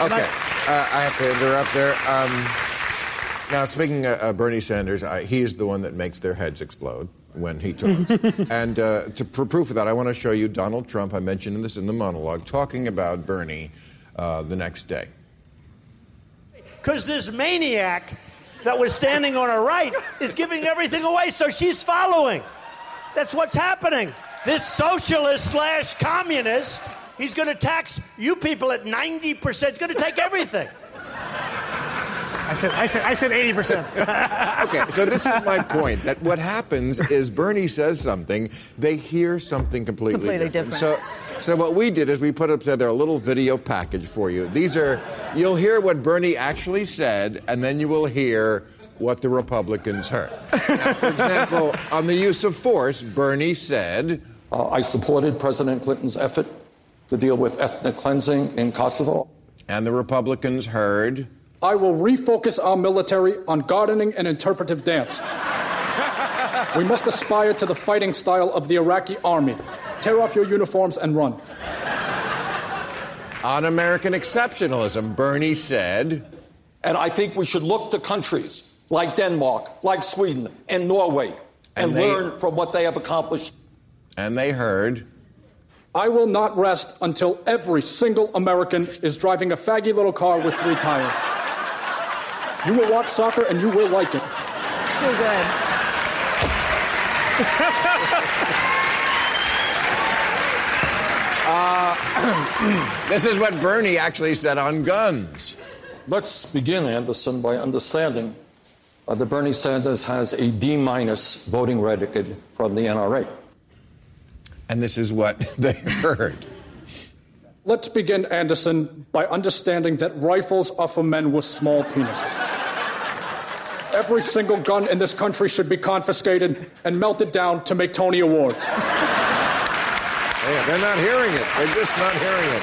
Speaker 1: Okay, uh, I have to interrupt there. Um, now, speaking of uh, Bernie Sanders, I, he is the one that makes their heads explode when he talks. and uh, to, for proof of that, I want to show you Donald Trump. I mentioned this in the monologue, talking about Bernie uh, the next day.
Speaker 6: Because this maniac that was standing on her right is giving everything away, so she's following. That's what's happening. This socialist slash communist, he's going to tax you people at 90%. He's going to take everything.
Speaker 3: I said. I said. I said eighty percent.
Speaker 1: Okay, so this is my point that what happens is Bernie says something, they hear something completely,
Speaker 4: Completely
Speaker 1: different.
Speaker 4: different.
Speaker 1: So So what we did is we put up together a little video package for you. These are you'll hear what Bernie actually said, and then you will hear what the Republicans heard. Now, for example, on the use of force, Bernie said,
Speaker 2: Uh, I supported President Clinton's effort to deal with ethnic cleansing in Kosovo.
Speaker 1: and the Republicans heard,
Speaker 7: I will refocus our military on gardening and interpretive dance. we must aspire to the fighting style of the Iraqi army. Tear off your uniforms and run.
Speaker 1: on American exceptionalism, Bernie said,
Speaker 2: And I think we should look to countries like Denmark, like Sweden, and Norway, and,
Speaker 1: And they-
Speaker 2: learn from what they have accomplished.
Speaker 1: and they heard,
Speaker 7: I will not rest until every single American is driving a faggy little car with three tires. You will watch soccer and you will like it.
Speaker 4: Too good.
Speaker 1: this is what Bernie actually said on guns.
Speaker 2: Let's begin, Anderson, by understanding uh, that Bernie Sanders has a D minus voting record from the NRA.
Speaker 1: And this is what they heard.
Speaker 7: Let's begin, Anderson, by understanding that rifles are for men with small penises. Every single gun in this country should be confiscated and melted down to make Tony Awards.
Speaker 1: Yeah, they're not hearing it. They're just not hearing it.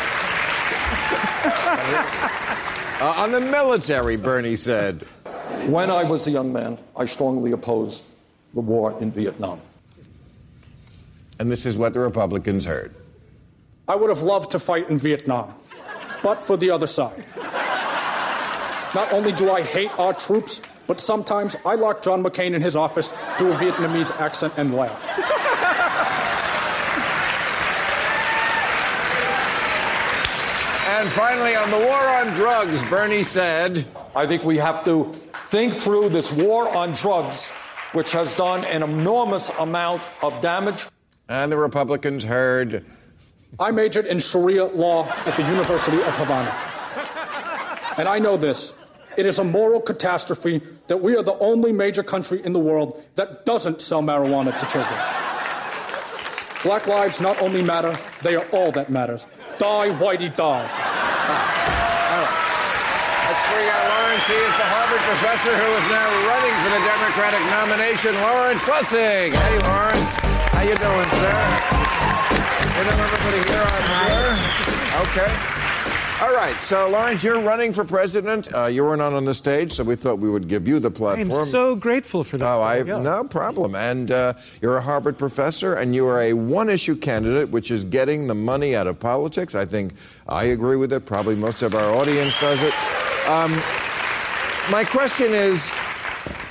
Speaker 1: Uh, on the military, Bernie said,
Speaker 2: When I was a young man, I strongly opposed the war in Vietnam.
Speaker 1: and this is what the Republicans heard.
Speaker 7: I would have loved to fight in Vietnam, but for the other side. Not only do I hate our troops, but sometimes I lock John McCain in his office, do a Vietnamese accent, and laugh.
Speaker 1: And finally, on the war on drugs, Bernie said,
Speaker 2: I think we have to think through this war on drugs, which has done an enormous amount of damage.
Speaker 1: and the Republicans heard,
Speaker 7: I majored in Sharia law at the University of Havana. And I know this it is a moral catastrophe that we are the only major country in the world that doesn't sell marijuana to children. Black lives not only matter, they are all that matters. Die, whitey, die.
Speaker 1: Let's bring out Lawrence. He is the Harvard professor who is now running for the Democratic nomination. Lawrence Lessig. Hey, Lawrence. How you doing, sir? Know everybody here, I'm sure. Okay. All right. So, Lawrence, you're running for president. Uh, you weren't on on the stage, so we thought we would give you the platform.
Speaker 8: I'm so grateful for that.
Speaker 1: Oh, I
Speaker 8: Yeah.
Speaker 1: no problem. And uh, you're a Harvard professor, and you are a one-issue candidate, which is getting the money out of politics. I think I agree with it. Probably most of our audience does it. Um, my question is.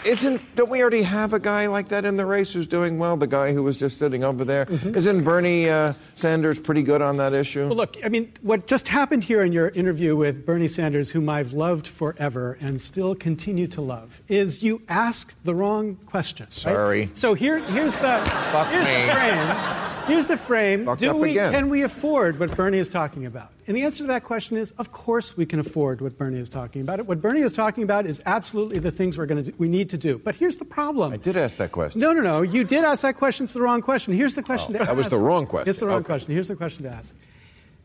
Speaker 1: Isn't don't we already have a guy like that in the race who's doing well? The guy who was just sitting over there. not Bernie uh, Sanders pretty good on that issue?
Speaker 8: Mm-hmm. Well, look, I mean, what just happened here in your interview with Bernie Sanders, whom I've loved forever and still continue to love, is you asked the wrong question. right?
Speaker 1: Sorry.
Speaker 8: So here, here's the
Speaker 1: Fuck
Speaker 8: here's
Speaker 1: me.
Speaker 8: the frame. Here's the frame.
Speaker 1: Fucked
Speaker 8: Do
Speaker 1: up
Speaker 8: we
Speaker 1: again.
Speaker 8: can we afford what Bernie is talking about? And the answer to that question is, of course, we can afford what Bernie is talking about. What Bernie is talking about is absolutely the things we're going to we need to do. But here's the problem.
Speaker 1: I did ask that question.
Speaker 8: No, no, no. You did ask that question. It's the wrong question. Here's the question
Speaker 1: Oh, that was the wrong question.
Speaker 8: It's the wrong
Speaker 1: Okay.
Speaker 8: question. Here's the question to ask.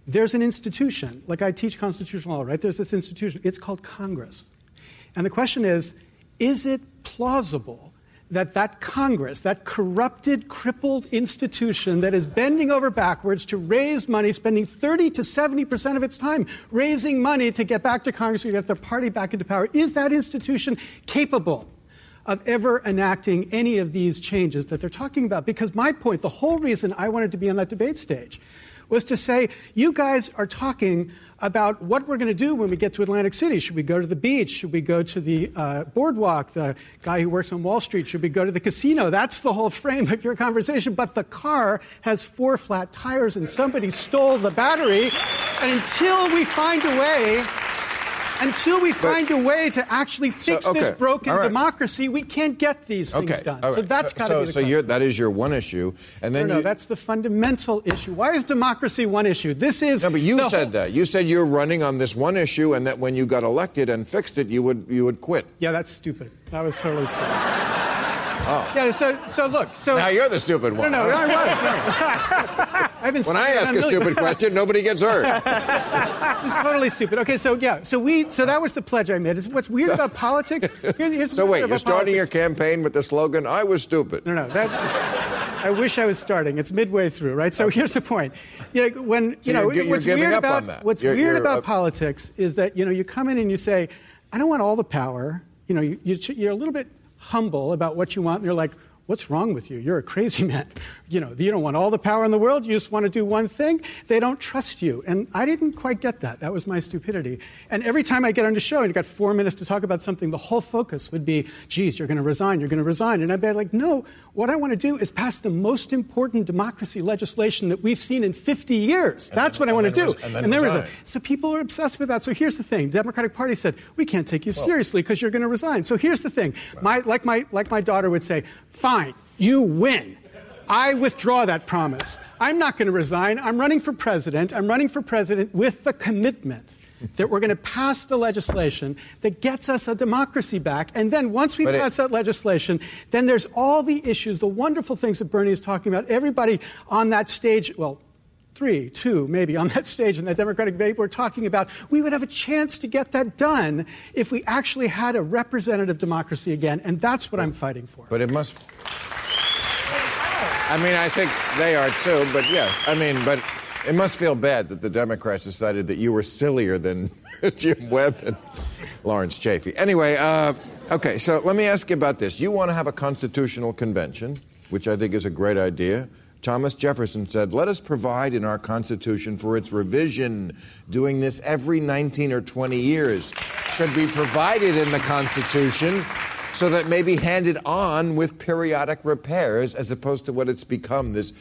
Speaker 8: There's an institution, like I teach constitutional law, right? There's this institution. It's called Congress. And the question is is it plausible that that Congress, that corrupted, crippled institution that is bending over backwards to raise money, spending 30 to 70% of its time raising money to get back to Congress, to get their party back into power, is that institution capable? Of ever enacting any of these changes that they're talking about. Because my point, the whole reason I wanted to be on that debate stage, was to say, you guys are talking about what we're going to do when we get to Atlantic City. Should we go to the beach? Should we go to the uh, boardwalk? The guy who works on Wall Street? Should we go to the casino? That's the whole frame of your conversation. But the car has four flat tires and somebody stole the battery. And until we find a way, until we find a way to actually fix
Speaker 1: okay,
Speaker 8: this broken
Speaker 1: right.
Speaker 8: democracy, we can't get these things
Speaker 1: Okay.
Speaker 8: done.
Speaker 1: all
Speaker 8: So
Speaker 1: right.
Speaker 8: that's
Speaker 1: so,
Speaker 8: got to
Speaker 1: so,
Speaker 8: be the
Speaker 1: so
Speaker 8: question.
Speaker 1: that is your one issue, and then
Speaker 8: no, no,
Speaker 1: you,
Speaker 8: that's the fundamental issue. Why is democracy one issue? This is
Speaker 1: No, but you said
Speaker 8: whole-
Speaker 1: that. You said you're running on this one issue, and that when you got elected and fixed it, you would you would quit.
Speaker 8: Yeah, that's stupid. That was totally stupid. Oh. Yeah, so so look, so
Speaker 1: Now you're the stupid one.
Speaker 8: no, I was. No. I've
Speaker 1: When I ask a
Speaker 8: million-
Speaker 1: stupid question, nobody gets hurt.
Speaker 8: It was totally stupid. Okay, so yeah, so we, so that was the pledge I made. Is what's weird about politics? Here's, here's
Speaker 1: So wait, you're starting your campaign with the slogan, I was stupid.
Speaker 8: No, no, that. I wish I was starting. It's midway through, right? So here's the point. You know, when you
Speaker 1: So
Speaker 8: know
Speaker 1: you're you're
Speaker 8: what's weird
Speaker 1: up
Speaker 8: about
Speaker 1: on that.
Speaker 8: what's
Speaker 1: You're-
Speaker 8: weird about
Speaker 1: uh,
Speaker 8: politics is that you know you come in and you say, I don't want all the power. You know, you, you, you're a little bit humble about what you want, and they're like. What's wrong with you? You're a crazy man. You know, you don't want all the power in the world. You just want to do one thing. They don't trust you. And I didn't quite get that. That was my stupidity. And every time I get on the show and you've got four minutes to talk about something, the whole focus would be, geez, you're going to resign, you're going to resign. And I'd be like, no, what I want to do is pass the most important democracy legislation that we've seen in 50 years. That's what I want to do.
Speaker 1: res- and then
Speaker 8: there was a, so people are obsessed with that. So here's the thing: the Democratic Party said we can't take you seriously because you're going to resign. So here's the thing: my, like my like my daughter would say, "Fine, you win." I withdraw that promise. I'm not going to resign. I'm running for president. I'm running for president with the commitment that we're going to pass the legislation that gets us a democracy back. And then once we
Speaker 1: But it-
Speaker 8: pass that legislation, then there's all the issues, the wonderful things that Bernie is talking about. Everybody on that stage, well, three, two, maybe on that stage in that Democratic debate, we're talking about we would have a chance to get that done if we actually had a representative democracy again, and that's what I'm fighting for.
Speaker 1: But it must. I mean, I think they are too, but yeah. I mean, but it must feel bad that the Democrats decided that you were sillier than Jim Webb and Lawrence Chafee. Anyway, uh, okay, so let me ask you about this. You want to have a constitutional convention, which I think is a great idea. Thomas Jefferson said, Let us provide in our Constitution for its revision. Doing this every 19 or 20 years should be provided in the Constitution so that it may be handed on with periodic repairs as opposed to what it's become this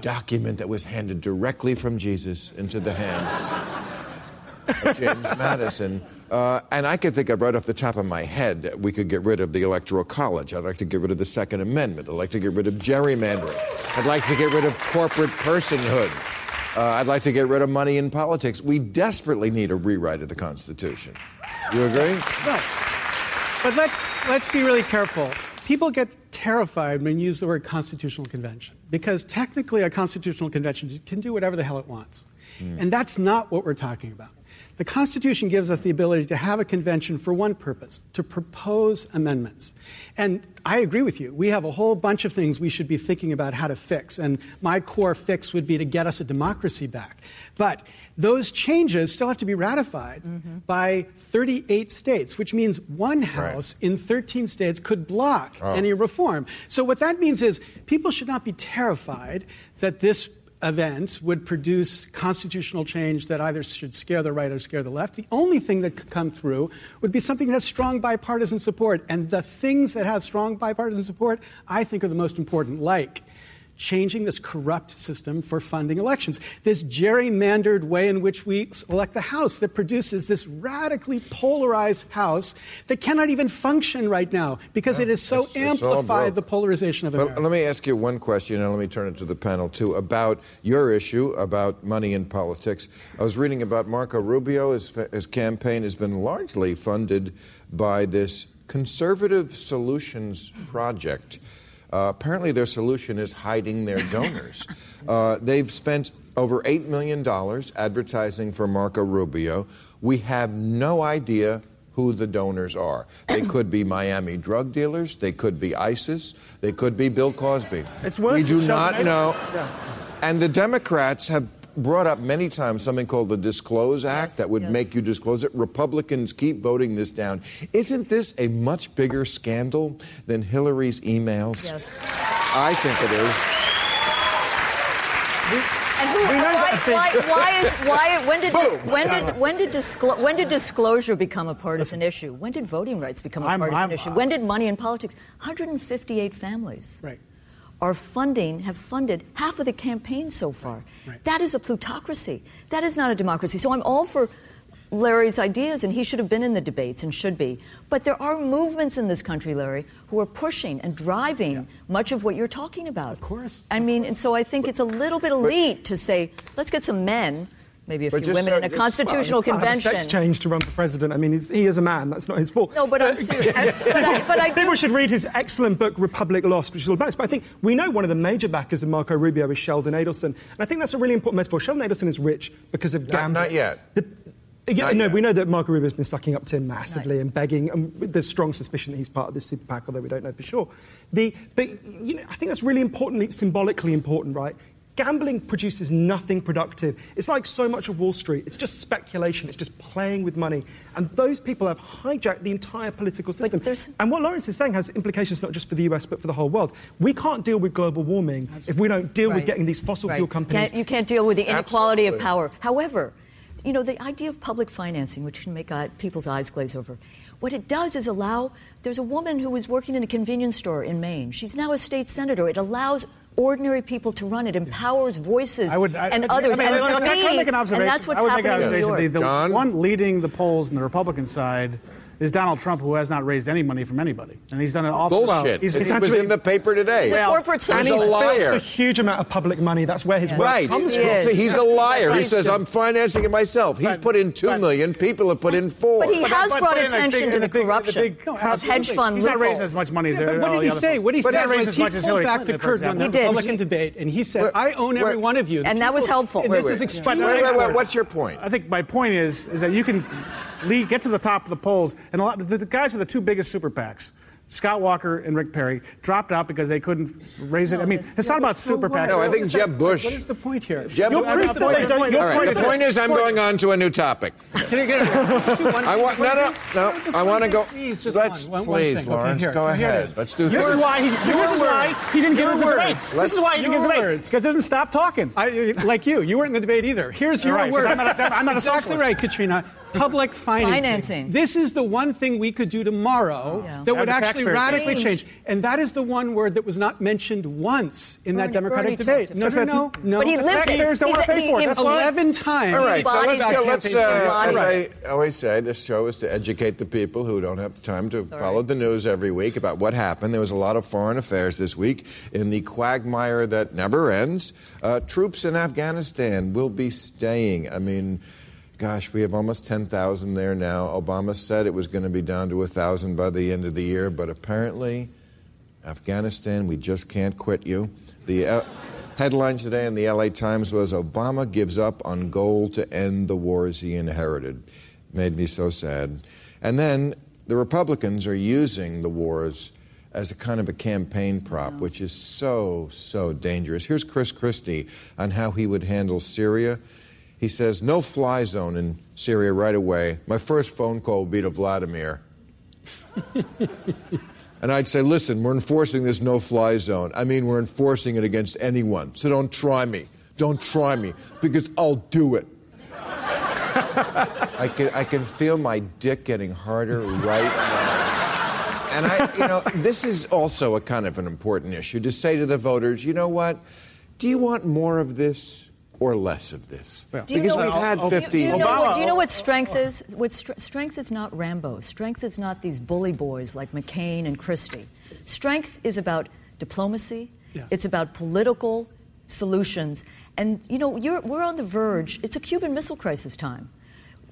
Speaker 1: document that was handed directly from Jesus into the hands of James Madison. Uh, and I could think of right off the top of my head that we could get rid of the Electoral College. I'd like to get rid of the Second Amendment. I'd like to get rid of gerrymandering. I'd like to get rid of corporate personhood. Uh, I'd like to get rid of money in politics. We desperately need a rewrite of the Constitution. You agree?
Speaker 8: No. But let's, let's be really careful. People get terrified when you use the word constitutional convention because technically a constitutional convention can do whatever the hell it wants. Hmm. And that's not what we're talking about. The Constitution gives us the ability to have a convention for one purpose to propose amendments. And I agree with you. We have a whole bunch of things we should be thinking about how to fix. And my core fix would be to get us a democracy back. But those changes still have to be ratified mm-hmm. by 38 states, which means one House in 13 states could block
Speaker 1: Oh.
Speaker 8: any reform. So, what that means is people should not be terrified that this event would produce constitutional change that either should scare the right or scare the left. The only thing that could come through would be something that has strong bipartisan support. And the things that have strong bipartisan support, I think, are the most important, like changing this corrupt system for funding elections, this gerrymandered way in which we elect the House that produces this radically polarized House that cannot even function right now because it has so
Speaker 1: It's- it's
Speaker 8: amplified
Speaker 1: broke.
Speaker 8: the polarization of America.
Speaker 1: Let me ask you one question, and let me turn it to the panel too, about your issue about money in politics. I was reading about Marco Rubio. His, his campaign has been largely funded by this conservative solutions project. Uh, apparently, their solution is hiding their donors. uh, they've spent over $8 million advertising for Marco Rubio. We have no idea who the donors are. They could be Miami drug dealers, they could be ISIS, they could be Bill Cosby.
Speaker 5: It's worse
Speaker 1: we do not know.
Speaker 5: Yeah.
Speaker 1: And the Democrats have brought up many times something called the Disclose Act that would make you disclose it. Republicans keep voting this down. Isn't this a much bigger scandal than Hillary's emails?
Speaker 4: Yes.
Speaker 1: I think it is.
Speaker 4: And who, why, why, why is why when did dis, when did when did disclo- when did disclosure become a partisan issue? When did voting rights become a
Speaker 3: I'm-
Speaker 4: partisan
Speaker 3: I'm-
Speaker 4: issue? When did money in politics? 158 families
Speaker 8: Right.
Speaker 4: Are funding have funded half of the campaign so far. That is a plutocracy. That is not a democracy. So I'm all for Larry's ideas, and he should have been in the debates and should be. But there are movements in this country, Larry, who are pushing and driving much of what you're talking about. Of
Speaker 8: course.
Speaker 4: I mean, and so I think it's a little bit elite to say, let's get some men. Maybe a
Speaker 1: But
Speaker 4: few
Speaker 1: just
Speaker 4: women
Speaker 1: so-
Speaker 4: in a constitutional
Speaker 5: Well,
Speaker 4: convention.
Speaker 5: sex change to run for president. I mean, he's, he is a man. That's not his fault.
Speaker 4: No, but I'm serious. but I, but I do-
Speaker 5: People should read his excellent book, Republic Lost, which is all about this. But I think we know one of the major backers of Marco Rubio is Sheldon Adelson. And I think that's a really important metaphor. Sheldon Adelson is rich because of
Speaker 1: Not,
Speaker 5: gambling.
Speaker 1: not yet.
Speaker 5: The, yeah, no, we know that Marco Rubio's been sucking up Tim massively
Speaker 4: Right.
Speaker 5: and begging, and there's strong suspicion that he's part of this super PAC, although we don't know for sure. The, but you know, I think that's really importantly, symbolically important, right? Gambling produces nothing productive. It's like so much of Wall Street. It's just speculation. It's just playing with money. And those people have hijacked the entire political system. And what Lawrence is saying has implications not just for the US, but for the whole world. We can't deal with global warming if we don't deal with getting these fossil
Speaker 4: Right.
Speaker 5: fuel companies.
Speaker 4: Can't- you can't deal with the inequality of power. However, you know, the idea of public financing, which can make eye- people's eyes glaze over, what it does is allow. There's a woman who was working in a convenience store in Maine. She's now a state senator. It allows ordinary people to run it, empowers voices
Speaker 3: I would, I,
Speaker 4: and
Speaker 3: I,
Speaker 4: others.
Speaker 3: I, mean,
Speaker 4: and
Speaker 3: I,
Speaker 4: for
Speaker 3: I,
Speaker 4: me-
Speaker 3: can make an observation.
Speaker 4: And that's what's
Speaker 3: I would
Speaker 4: happening
Speaker 3: make an
Speaker 4: in New
Speaker 3: observation.
Speaker 4: York.
Speaker 3: The, the
Speaker 1: John?
Speaker 3: one leading the polls in the Republican side is Donald Trump, who has not raised any money from anybody, and he's done it all.
Speaker 1: Bullshit.
Speaker 3: He's,
Speaker 1: it
Speaker 3: he's
Speaker 1: was
Speaker 3: actually-
Speaker 1: in the paper today.
Speaker 4: It's a corporate
Speaker 1: He's
Speaker 5: and
Speaker 1: a
Speaker 5: he's
Speaker 4: society.
Speaker 1: liar.
Speaker 5: a huge amount of public money. That's where his wealth
Speaker 1: Right.
Speaker 5: comes
Speaker 4: He
Speaker 5: from.
Speaker 1: So he's a liar. He says, I'm financing it myself. He's
Speaker 3: But-
Speaker 1: put in two
Speaker 3: but-
Speaker 1: million. People have put in four.
Speaker 4: But he has
Speaker 3: but-
Speaker 4: brought
Speaker 3: but
Speaker 4: attention
Speaker 3: big-
Speaker 4: to the
Speaker 3: big- in
Speaker 4: corruption
Speaker 3: big- no,
Speaker 4: of hedge
Speaker 3: absolutely.
Speaker 4: fund
Speaker 3: He's not raising as much money as
Speaker 8: Yeah, but what
Speaker 3: all
Speaker 8: did he say?
Speaker 3: folks.
Speaker 8: What did he
Speaker 3: But
Speaker 8: say
Speaker 3: not raised as
Speaker 8: he
Speaker 3: much as
Speaker 8: pulled
Speaker 3: Hillary
Speaker 8: back the
Speaker 3: Clinton,
Speaker 8: curtain on the
Speaker 3: example.
Speaker 4: He did.
Speaker 8: Republican debate, and he said, "I own every one of you."
Speaker 4: And that was helpful.
Speaker 8: This
Speaker 1: wait.
Speaker 8: is
Speaker 1: Wait,
Speaker 8: extremely
Speaker 1: wait, wait. What's your point?
Speaker 3: I think my point is is that you can lead, get to the top of the polls, and a lot the, the guys with the two biggest super PACs. Scott Walker and Rick Perry dropped out because they couldn't raise it. I mean,
Speaker 4: this-
Speaker 3: it's not about
Speaker 8: So
Speaker 3: super
Speaker 8: what?
Speaker 3: PACs.
Speaker 1: No, I think
Speaker 8: is that-
Speaker 1: Jeb Bush.
Speaker 8: What is the point here?
Speaker 1: Jeb-
Speaker 8: Your
Speaker 1: Your
Speaker 8: proof
Speaker 3: point-
Speaker 8: that they
Speaker 3: your
Speaker 8: don't-
Speaker 3: point-
Speaker 8: your
Speaker 1: All right. The
Speaker 8: is-
Speaker 1: point is, I'm
Speaker 8: point-
Speaker 1: going on to a new topic.
Speaker 8: Can I get it?
Speaker 1: I want no, no, no.
Speaker 8: Just
Speaker 1: I want to go.
Speaker 8: Please, just
Speaker 1: Let's
Speaker 8: one, one, one
Speaker 1: please,
Speaker 8: thing. Okay,
Speaker 1: Lawrence,
Speaker 8: here.
Speaker 1: go
Speaker 8: So
Speaker 1: ahead. Let's do
Speaker 3: This
Speaker 1: this.
Speaker 3: is why he, this is why he didn't get
Speaker 8: Your
Speaker 3: the
Speaker 8: words.
Speaker 3: debate. This is why he didn't get
Speaker 8: Your
Speaker 3: the debate
Speaker 8: words.
Speaker 3: because he doesn't stop talking.
Speaker 8: Like you, you weren't in the debate either. Here's your
Speaker 3: Right, 'cause
Speaker 8: words.
Speaker 3: I'm not a- I'm not a
Speaker 8: exactly right, Katrina. Public financing.
Speaker 4: Financing.
Speaker 8: This is the one thing we could do tomorrow
Speaker 4: Yeah.
Speaker 8: that would
Speaker 3: Have the
Speaker 8: actually radically
Speaker 4: pay.
Speaker 8: change. And that is the one word that was not mentioned once in
Speaker 4: Bernie-
Speaker 8: that Democratic
Speaker 4: Bernie
Speaker 8: debate.
Speaker 4: talked
Speaker 8: No,
Speaker 4: about
Speaker 8: no,
Speaker 4: it.
Speaker 8: no, no.
Speaker 4: But he
Speaker 8: The
Speaker 4: lives it.
Speaker 3: taxpayers don't
Speaker 4: He's
Speaker 3: want to
Speaker 4: a-
Speaker 3: pay
Speaker 4: he-
Speaker 3: for it.
Speaker 4: he-
Speaker 3: That's why.
Speaker 8: Eleven times.
Speaker 1: All right, so
Speaker 4: Bodies
Speaker 1: let's
Speaker 4: that
Speaker 1: go.
Speaker 4: can't
Speaker 1: Let's,
Speaker 4: pay for
Speaker 1: uh,
Speaker 4: it.
Speaker 1: as
Speaker 4: Right.
Speaker 1: I always say, this show is to educate the people who don't have the time to follow the news every week about what happened. There was a lot of foreign affairs this week in the quagmire that never ends. Uh, troops in Afghanistan will be staying. I mean, gosh, we have almost 10,000 there now. Obama said it was going to be down to 1,000 by the end of the year, but apparently, Afghanistan, we just can't quit you. The uh, headline today in the LA Times was Obama gives up on goal to end the wars he inherited. Made me so sad. And then the Republicans are using the wars as a kind of a campaign prop, which is so, so dangerous. Here's Chris Christie on how he would handle Syria. He says, No fly zone in Syria right away. My first phone call will be to Vladimir. And I'd say, listen, we're enforcing this no fly zone. I mean, we're enforcing it against anyone. So don't try me. Don't try me because I'll do it. I can, I can feel my dick getting harder right now. And I, you know, this is also a kind of an important issue to say to the voters, you know what? Do you want more of this or less of this?
Speaker 4: Do
Speaker 1: because
Speaker 4: know-
Speaker 1: we've had
Speaker 4: do you-
Speaker 1: 50.
Speaker 4: Do you, know what, do you know what strength is? What str- strength is not Rambo. Strength is not these bully boys like McCain and Christie. Strength is about diplomacy.
Speaker 8: Yes.
Speaker 4: It's about political solutions. And you know, you're, we're on the verge. It's a Cuban Missile Crisis time.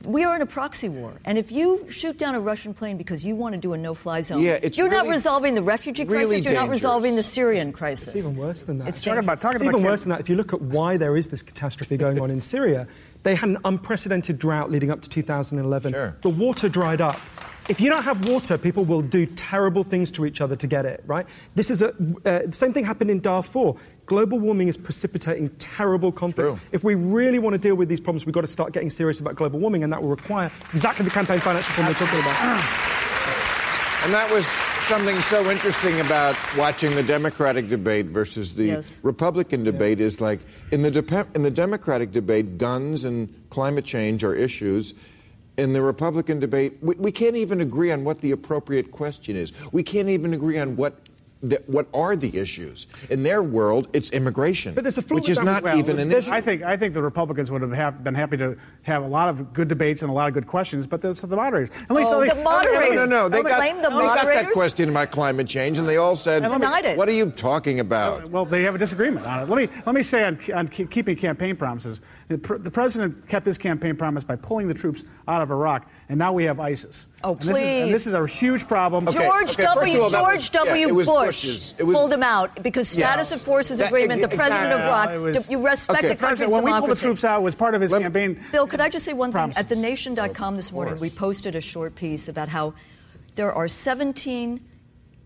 Speaker 4: We are in a proxy war, and if you shoot down a Russian plane because you want to do a no-fly zone,
Speaker 1: Yeah, it's
Speaker 4: you're not resolving the refugee crisis.
Speaker 1: really
Speaker 4: you're not resolving the Syrian crisis.
Speaker 5: It's even worse than that.
Speaker 4: It's
Speaker 3: Talking about
Speaker 4: dangerous.
Speaker 3: talking
Speaker 5: It's
Speaker 3: about
Speaker 5: even
Speaker 3: camp-
Speaker 5: worse than that. If you look at why there is this catastrophe going on in Syria, they had an unprecedented drought leading up to 2011.
Speaker 1: Sure.
Speaker 5: The water dried up. If you don't have water, people will do terrible things to each other to get it, right? This is a uh, same thing happened in Darfur. Global warming is precipitating terrible conflicts.
Speaker 1: True.
Speaker 5: If we really want to deal with these problems, we've got to start getting serious about global warming, and that will require exactly the campaign finance reform they're talking about.
Speaker 1: And that was something so interesting about watching the Democratic debate versus the
Speaker 4: Yes.
Speaker 1: Republican debate is like in the dep- in the Democratic debate, guns and climate change are issues. In the Republican debate, we, we can't even agree on what the appropriate question is. We can't even agree on what the, what are the issues. In their world, it's immigration,
Speaker 3: But there's a flaw
Speaker 1: which is not
Speaker 3: well,
Speaker 1: even an issue.
Speaker 3: I think I think the Republicans would have hap- been happy to have a lot of good debates and a lot of good questions, but there's the moderators. And let me-
Speaker 4: Oh,
Speaker 3: let
Speaker 4: the
Speaker 3: let
Speaker 4: moderators.
Speaker 1: No, no, no. They got,
Speaker 4: blame the
Speaker 1: they got that question about climate change, and they all said,
Speaker 3: And me-
Speaker 4: Denied it.
Speaker 1: "What are you talking about?"
Speaker 3: Well, they have a disagreement on it. Let me let me say on, on keeping campaign promises. The, pr- the president kept his campaign promise by pulling the troops out of Iraq, and now we have ISIS.
Speaker 4: Oh,
Speaker 3: and This is, and
Speaker 4: please.
Speaker 3: this is a huge problem.
Speaker 1: Okay,
Speaker 4: George
Speaker 1: okay,
Speaker 4: W.
Speaker 1: all,
Speaker 4: George
Speaker 1: was-
Speaker 4: W.
Speaker 1: yeah,
Speaker 4: Bush
Speaker 1: Bush's. Was-
Speaker 4: pulled him out because status
Speaker 1: Yes.
Speaker 4: of forces
Speaker 1: That-
Speaker 4: agreement. The
Speaker 1: ex-
Speaker 4: president of. Iraq.
Speaker 3: Was-
Speaker 4: you respect
Speaker 1: Okay.
Speaker 4: the
Speaker 3: The
Speaker 4: country's
Speaker 3: president, when we pulled the troops out, was part of his
Speaker 1: Let-
Speaker 3: campaign.
Speaker 4: Bill, could I just say one thing? At
Speaker 3: Promises.
Speaker 4: thenation.com this morning, we posted a short piece about how there are 17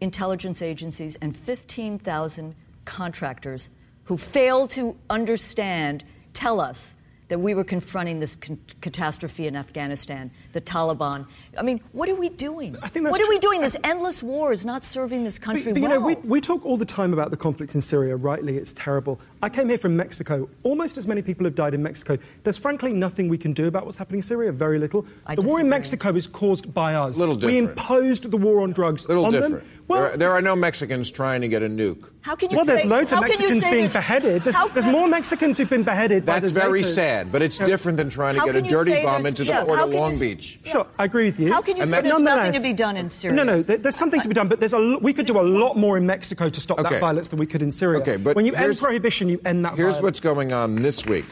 Speaker 4: intelligence agencies and 15,000 contractors who fail to understand, tell us that we were confronting this con- catastrophe in Afghanistan, the Taliban. I mean, what are we doing?
Speaker 5: I think
Speaker 4: what are we
Speaker 5: true.
Speaker 4: doing? This endless war is not serving this country
Speaker 5: But, but, you know, we, we talk all the time about the conflict in Syria. Rightly, it's terrible. I came here from Mexico. Almost as many people have died in Mexico. There's frankly nothing we can do about what's happening in Syria. Very little.
Speaker 4: I
Speaker 5: the war in. Mexico is caused by us.
Speaker 1: Little different.
Speaker 5: We imposed the war on drugs
Speaker 1: little
Speaker 5: on
Speaker 1: different.
Speaker 5: them. Well,
Speaker 1: there, there are no Mexicans trying to get a nuke.
Speaker 4: how can you
Speaker 5: well, there's
Speaker 4: say,
Speaker 5: loads of
Speaker 4: how can you
Speaker 5: Mexicans being
Speaker 4: there's-
Speaker 5: beheaded. There's,
Speaker 4: how
Speaker 5: there's more Mexicans who've been beheaded
Speaker 1: That's
Speaker 5: the
Speaker 1: very sad, but it's
Speaker 5: Yeah.
Speaker 1: different than trying to
Speaker 4: How
Speaker 1: get a dirty bomb
Speaker 4: there's-
Speaker 1: into the
Speaker 4: yeah,
Speaker 1: port of
Speaker 4: can you
Speaker 1: Long
Speaker 4: s-
Speaker 1: Beach.
Speaker 5: Sure, I agree with you.
Speaker 4: How can you
Speaker 1: And
Speaker 4: say there's
Speaker 5: Nonetheless-
Speaker 4: nothing to be done in Syria?
Speaker 5: No, no, there- there's something to be done, but there's a l- we could do a lot more in Mexico to stop
Speaker 1: Okay.
Speaker 5: that violence than we could in Syria.
Speaker 1: Okay, but
Speaker 5: when you end prohibition, you end that.
Speaker 1: Here's
Speaker 5: violence.
Speaker 1: what's going on this week.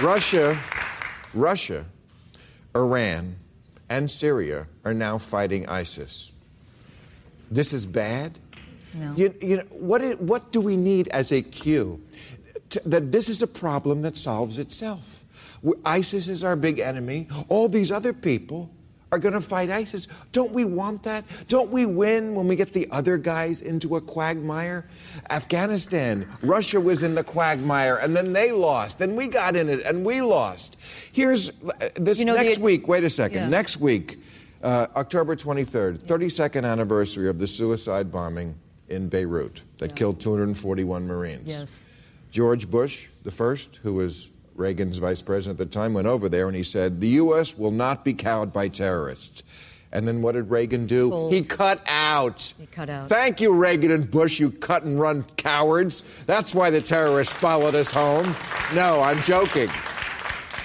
Speaker 1: Russia, Russia, Iran, and Syria are now fighting ISIS. This is bad.
Speaker 4: No.
Speaker 1: You, you know, what, what do we need as a cue? To, that this is a problem that solves itself. ISIS is our big enemy. All these other people are going to fight ISIS. Don't we want that? Don't we win when we get the other guys into a quagmire? Afghanistan, Russia was in the quagmire and then they lost. Then we got in it and we lost. Here's uh, this
Speaker 4: You know, the-
Speaker 1: next week. Wait a second.
Speaker 4: Yeah.
Speaker 1: Next week, uh, October 23rd, 32nd anniversary of the suicide bombing in Beirut that killed 241 Marines.
Speaker 4: Yes.
Speaker 1: George Bush, the first, who was Reagan's vice president at the time, went over there and he said, The U.S. will not be cowed by terrorists. And then what did Reagan do?
Speaker 4: Bold.
Speaker 1: He cut out.
Speaker 4: He cut out.
Speaker 1: Thank you, Reagan and Bush, you cut and run cowards. That's why the terrorists followed us home. No, I'm joking.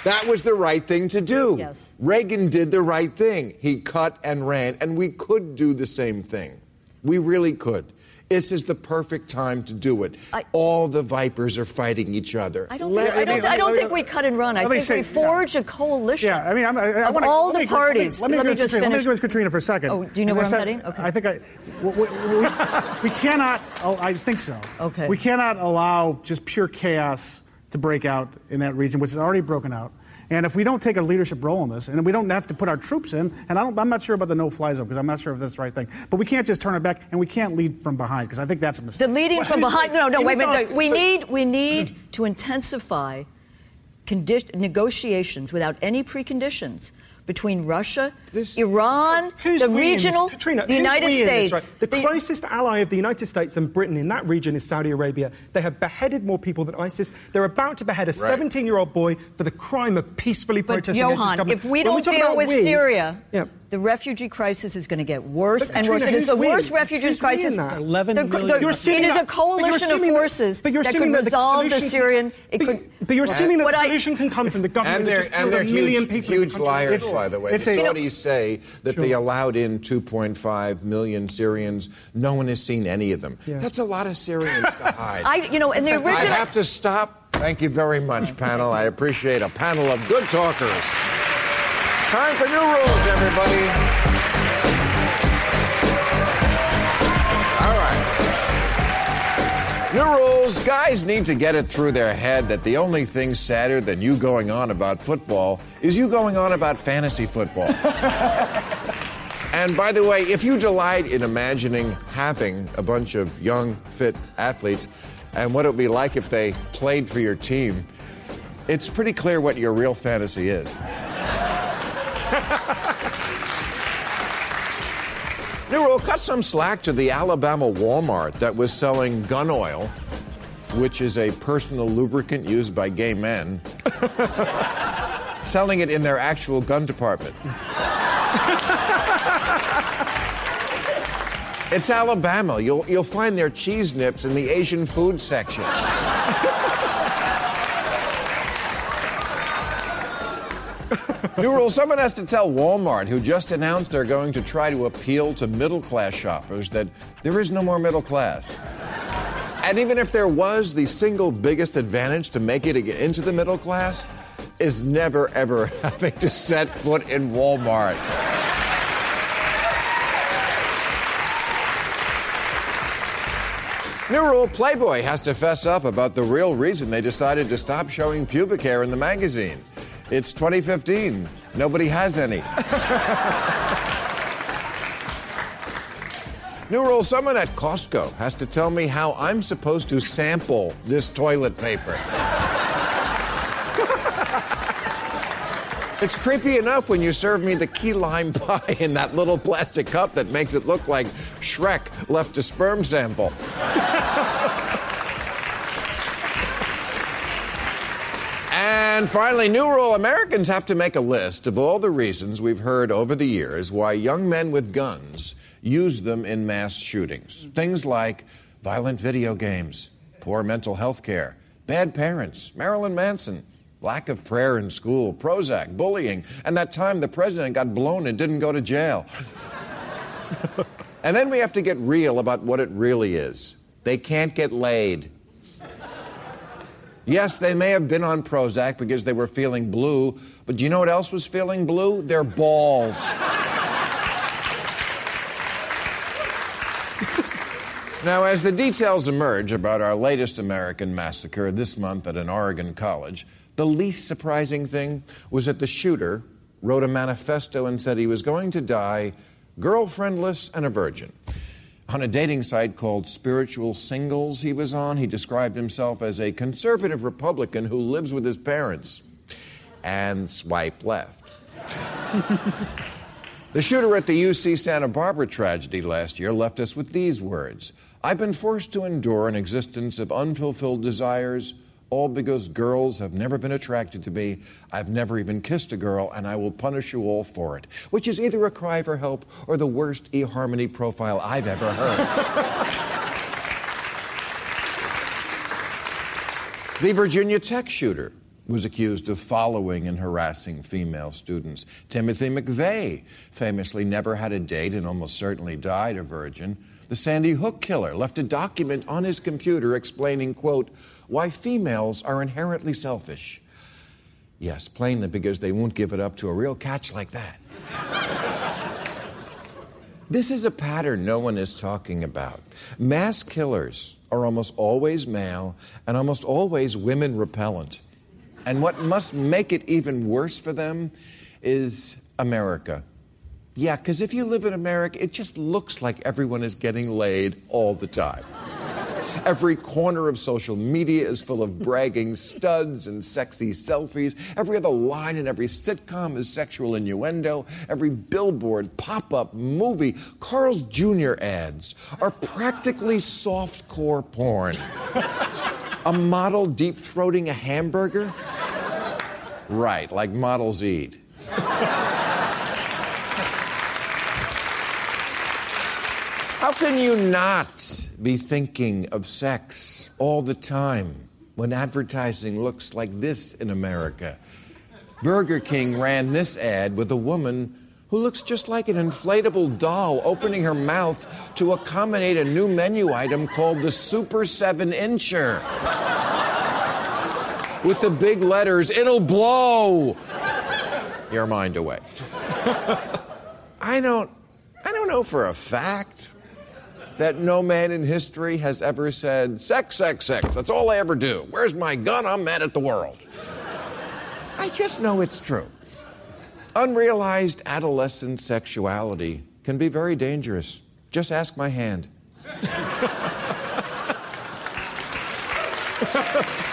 Speaker 1: That was the right thing to do.
Speaker 4: Yes.
Speaker 1: Reagan did the right thing. He cut and ran, and we could do the same thing. We really could. This is the perfect time to do it.
Speaker 4: I-
Speaker 1: All the vipers are fighting each other.
Speaker 4: I don't,
Speaker 3: Let-
Speaker 4: think, I don't, I don't think we cut and run. I think
Speaker 3: say-
Speaker 4: we forged a coalition.
Speaker 3: Yeah, I mean, I'm, I, I
Speaker 4: of
Speaker 3: wanna,
Speaker 4: all the
Speaker 3: me-
Speaker 4: parties.
Speaker 3: Let me, let me,
Speaker 4: just
Speaker 3: Let me go with Katrina for a second.
Speaker 4: Oh, do you know
Speaker 3: And
Speaker 4: where
Speaker 3: I
Speaker 4: I'm
Speaker 3: said-
Speaker 4: heading? Okay.
Speaker 3: I think I. We, we, we, we cannot. Oh, I think so.
Speaker 4: Okay.
Speaker 3: We cannot allow just pure chaos to break out in that region, which is already broken out. And if we don't take a leadership role in this, and we don't have to put our troops in, and I don't, I'm not sure about the no-fly zone because I'm not sure if that's the right thing. But we can't just turn it back, and we can't lead from behind because I think that's a mistake.
Speaker 4: The leading
Speaker 5: Well,
Speaker 4: from behind. No, no, wait a minute. We need, we need to intensify condi- negotiations without any preconditions between Russia,
Speaker 1: This-
Speaker 4: Iran,
Speaker 5: Who's
Speaker 4: the
Speaker 5: we in this?
Speaker 4: regional,
Speaker 5: Katrina,
Speaker 4: the United
Speaker 5: we in this,
Speaker 4: States.
Speaker 5: right? The,
Speaker 4: the-
Speaker 5: closest ally of the United States and Britain in that region is Saudi Arabia. They have beheaded more people than ISIS. They're about to behead a 17 year old boy for the crime of peacefully
Speaker 4: But
Speaker 5: protesting against his
Speaker 4: Johann,
Speaker 5: government.
Speaker 4: if we don't
Speaker 5: talk
Speaker 4: deal with
Speaker 5: we-
Speaker 4: Syria,
Speaker 5: Yeah.
Speaker 4: The refugee crisis is going to get worse
Speaker 5: But
Speaker 4: and
Speaker 5: Katrina,
Speaker 4: worse. It is
Speaker 5: who's
Speaker 4: the
Speaker 5: we?
Speaker 4: worst refugee
Speaker 5: Who's in
Speaker 4: crisis.
Speaker 5: that?
Speaker 8: 11
Speaker 4: the, the-
Speaker 5: You're assuming
Speaker 4: it is a coalition of
Speaker 5: assuming that-
Speaker 4: forces
Speaker 5: but you're
Speaker 4: that
Speaker 5: assuming
Speaker 4: could
Speaker 5: that the
Speaker 4: resolve the
Speaker 5: solution-
Speaker 4: Syrian.
Speaker 5: But,
Speaker 4: could,
Speaker 5: but you're assuming that
Speaker 4: What
Speaker 5: the
Speaker 4: I-
Speaker 5: solution can come from the government
Speaker 1: And they're,
Speaker 5: just
Speaker 1: and they're
Speaker 5: a million
Speaker 1: huge,
Speaker 5: people.
Speaker 1: huge liars,
Speaker 3: It's-
Speaker 1: by the way.
Speaker 3: it's
Speaker 1: The
Speaker 3: a-
Speaker 1: Saudis say that they allowed in 2.5 million Syrians. No one has seen any of them.
Speaker 5: Yeah.
Speaker 1: That's a lot of Syrians to hide.
Speaker 4: I, you know, and the
Speaker 1: I have to stop. Thank you very much, panel. I appreciate a panel of good talkers. Time for new rules, everybody. All right. New rules. Guys need to get it through their head that the only thing sadder than you going on about football is you going on about fantasy football. And by the way, if you delight in imagining having a bunch of young, fit athletes and what it would be like if they played for your team, it's pretty clear what your real fantasy is. New rule cut some slack to the Alabama Walmart that was selling gun oil, which is a personal lubricant used by gay men, selling it in their actual gun department. It's Alabama. You'll, you'll find their cheese nips in the Asian food section. New rule someone has to tell Walmart, who just announced they're going to try to appeal to middle class shoppers, that there is no more middle class. And even if there was, the single biggest advantage to make it into the middle class is never, ever having to set foot in Walmart. New rule Playboy has to fess up about the real reason they decided to stop showing pubic hair in the magazine. It's 2015. Nobody has any. New rule someone at Costco has to tell me how I'm supposed to sample this toilet paper. it's creepy enough when you serve me the key lime pie in that little plastic cup that makes it look like Shrek left a sperm sample. And finally, new rule Americans have to make a list of all the reasons we've heard over the years why young men with guns use them in mass shootings. Things like violent video games, poor mental health care, bad parents, Marilyn Manson, lack of prayer in school, Prozac, bullying, and that time the president got blown and didn't go to jail. and then we have to get real about what it really is. They can't get laid. Yes, they may have been on Prozac because they were feeling blue, but do you know what else was feeling blue? Their balls. now, as the details emerge about our latest American massacre this month at an Oregon college, the least surprising thing was that the shooter wrote a manifesto and said he was going to die girlfriendless and a virgin. On a dating site called Spiritual Singles, he was on, he described himself as a conservative Republican who lives with his parents. And swipe left. the shooter at the UC Santa Barbara tragedy last year left us with these words I've been forced to endure an existence of unfulfilled desires all because girls have never been attracted to me. I've never even kissed a girl, and I will punish you all for it. Which is either a cry for help or the worst eHarmony profile I've ever heard. the Virginia Tech shooter was accused of following and harassing female students. Timothy McVeigh famously never had a date and almost certainly died a virgin. The Sandy Hook killer left a document on his computer explaining, quote, why females are inherently selfish. Yes, plainly because they won't give it up to a real catch like that. this is a pattern no one is talking about. Mass killers are almost always male and almost always women repellent. And what must make it even worse for them is America. Yeah, because if you live in America, it just looks like everyone is getting laid all the time. Every corner of social media is full of bragging studs and sexy selfies. Every other line in every sitcom is sexual innuendo. Every billboard, pop up, movie, Carl's Jr. ads are practically soft core porn. a model deep throating a hamburger? Right, like models eat. How can you not be thinking of sex all the time when advertising looks like this in America? Burger King ran this ad with a woman who looks just like an inflatable doll opening her mouth to accommodate a new menu item called the Super 7 Incher. With the big letters, it'll blow your mind away. I don't I don't know for a fact that no man in history has ever said, sex, sex, sex. That's all I ever do. Where's my gun? I'm mad at the world. I just know it's true. Unrealized adolescent sexuality can be very dangerous. Just ask my hand.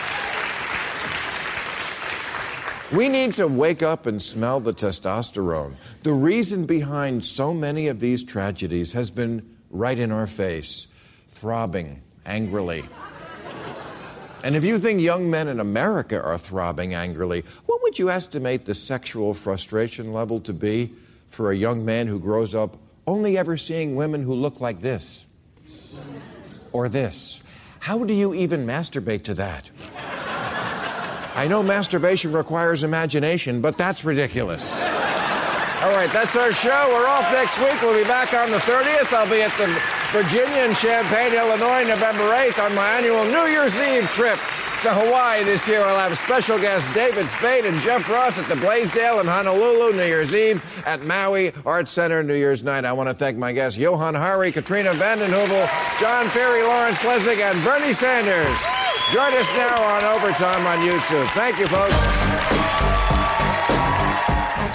Speaker 1: We need to wake up and smell the testosterone. The reason behind so many of these tragedies has been right in our face, throbbing angrily. And if you think young men in America are throbbing angrily, what would you estimate the sexual frustration level to be for a young man who grows up only ever seeing women who look like this or this. How do you even masturbate to that? I know masturbation requires imagination, but that's ridiculous. All right, that's our show. We're off next week. We'll be back on the 30th. I'll be at the Virginia and Champaign, Illinois, November 8th on my annual New Year's Eve trip to Hawaii this year. I'll have special guests David Spade and Jeff Ross at the Blaisdell in Honolulu, New Year's Eve, at Maui Arts Center, New Year's night. I want to thank my guests Johann Hari, Katrina Vanden Heuvel, John Feehery, Lawrence Lessig, and Bernie Sanders. Join us now on Overtime on YouTube. Thank you, folks.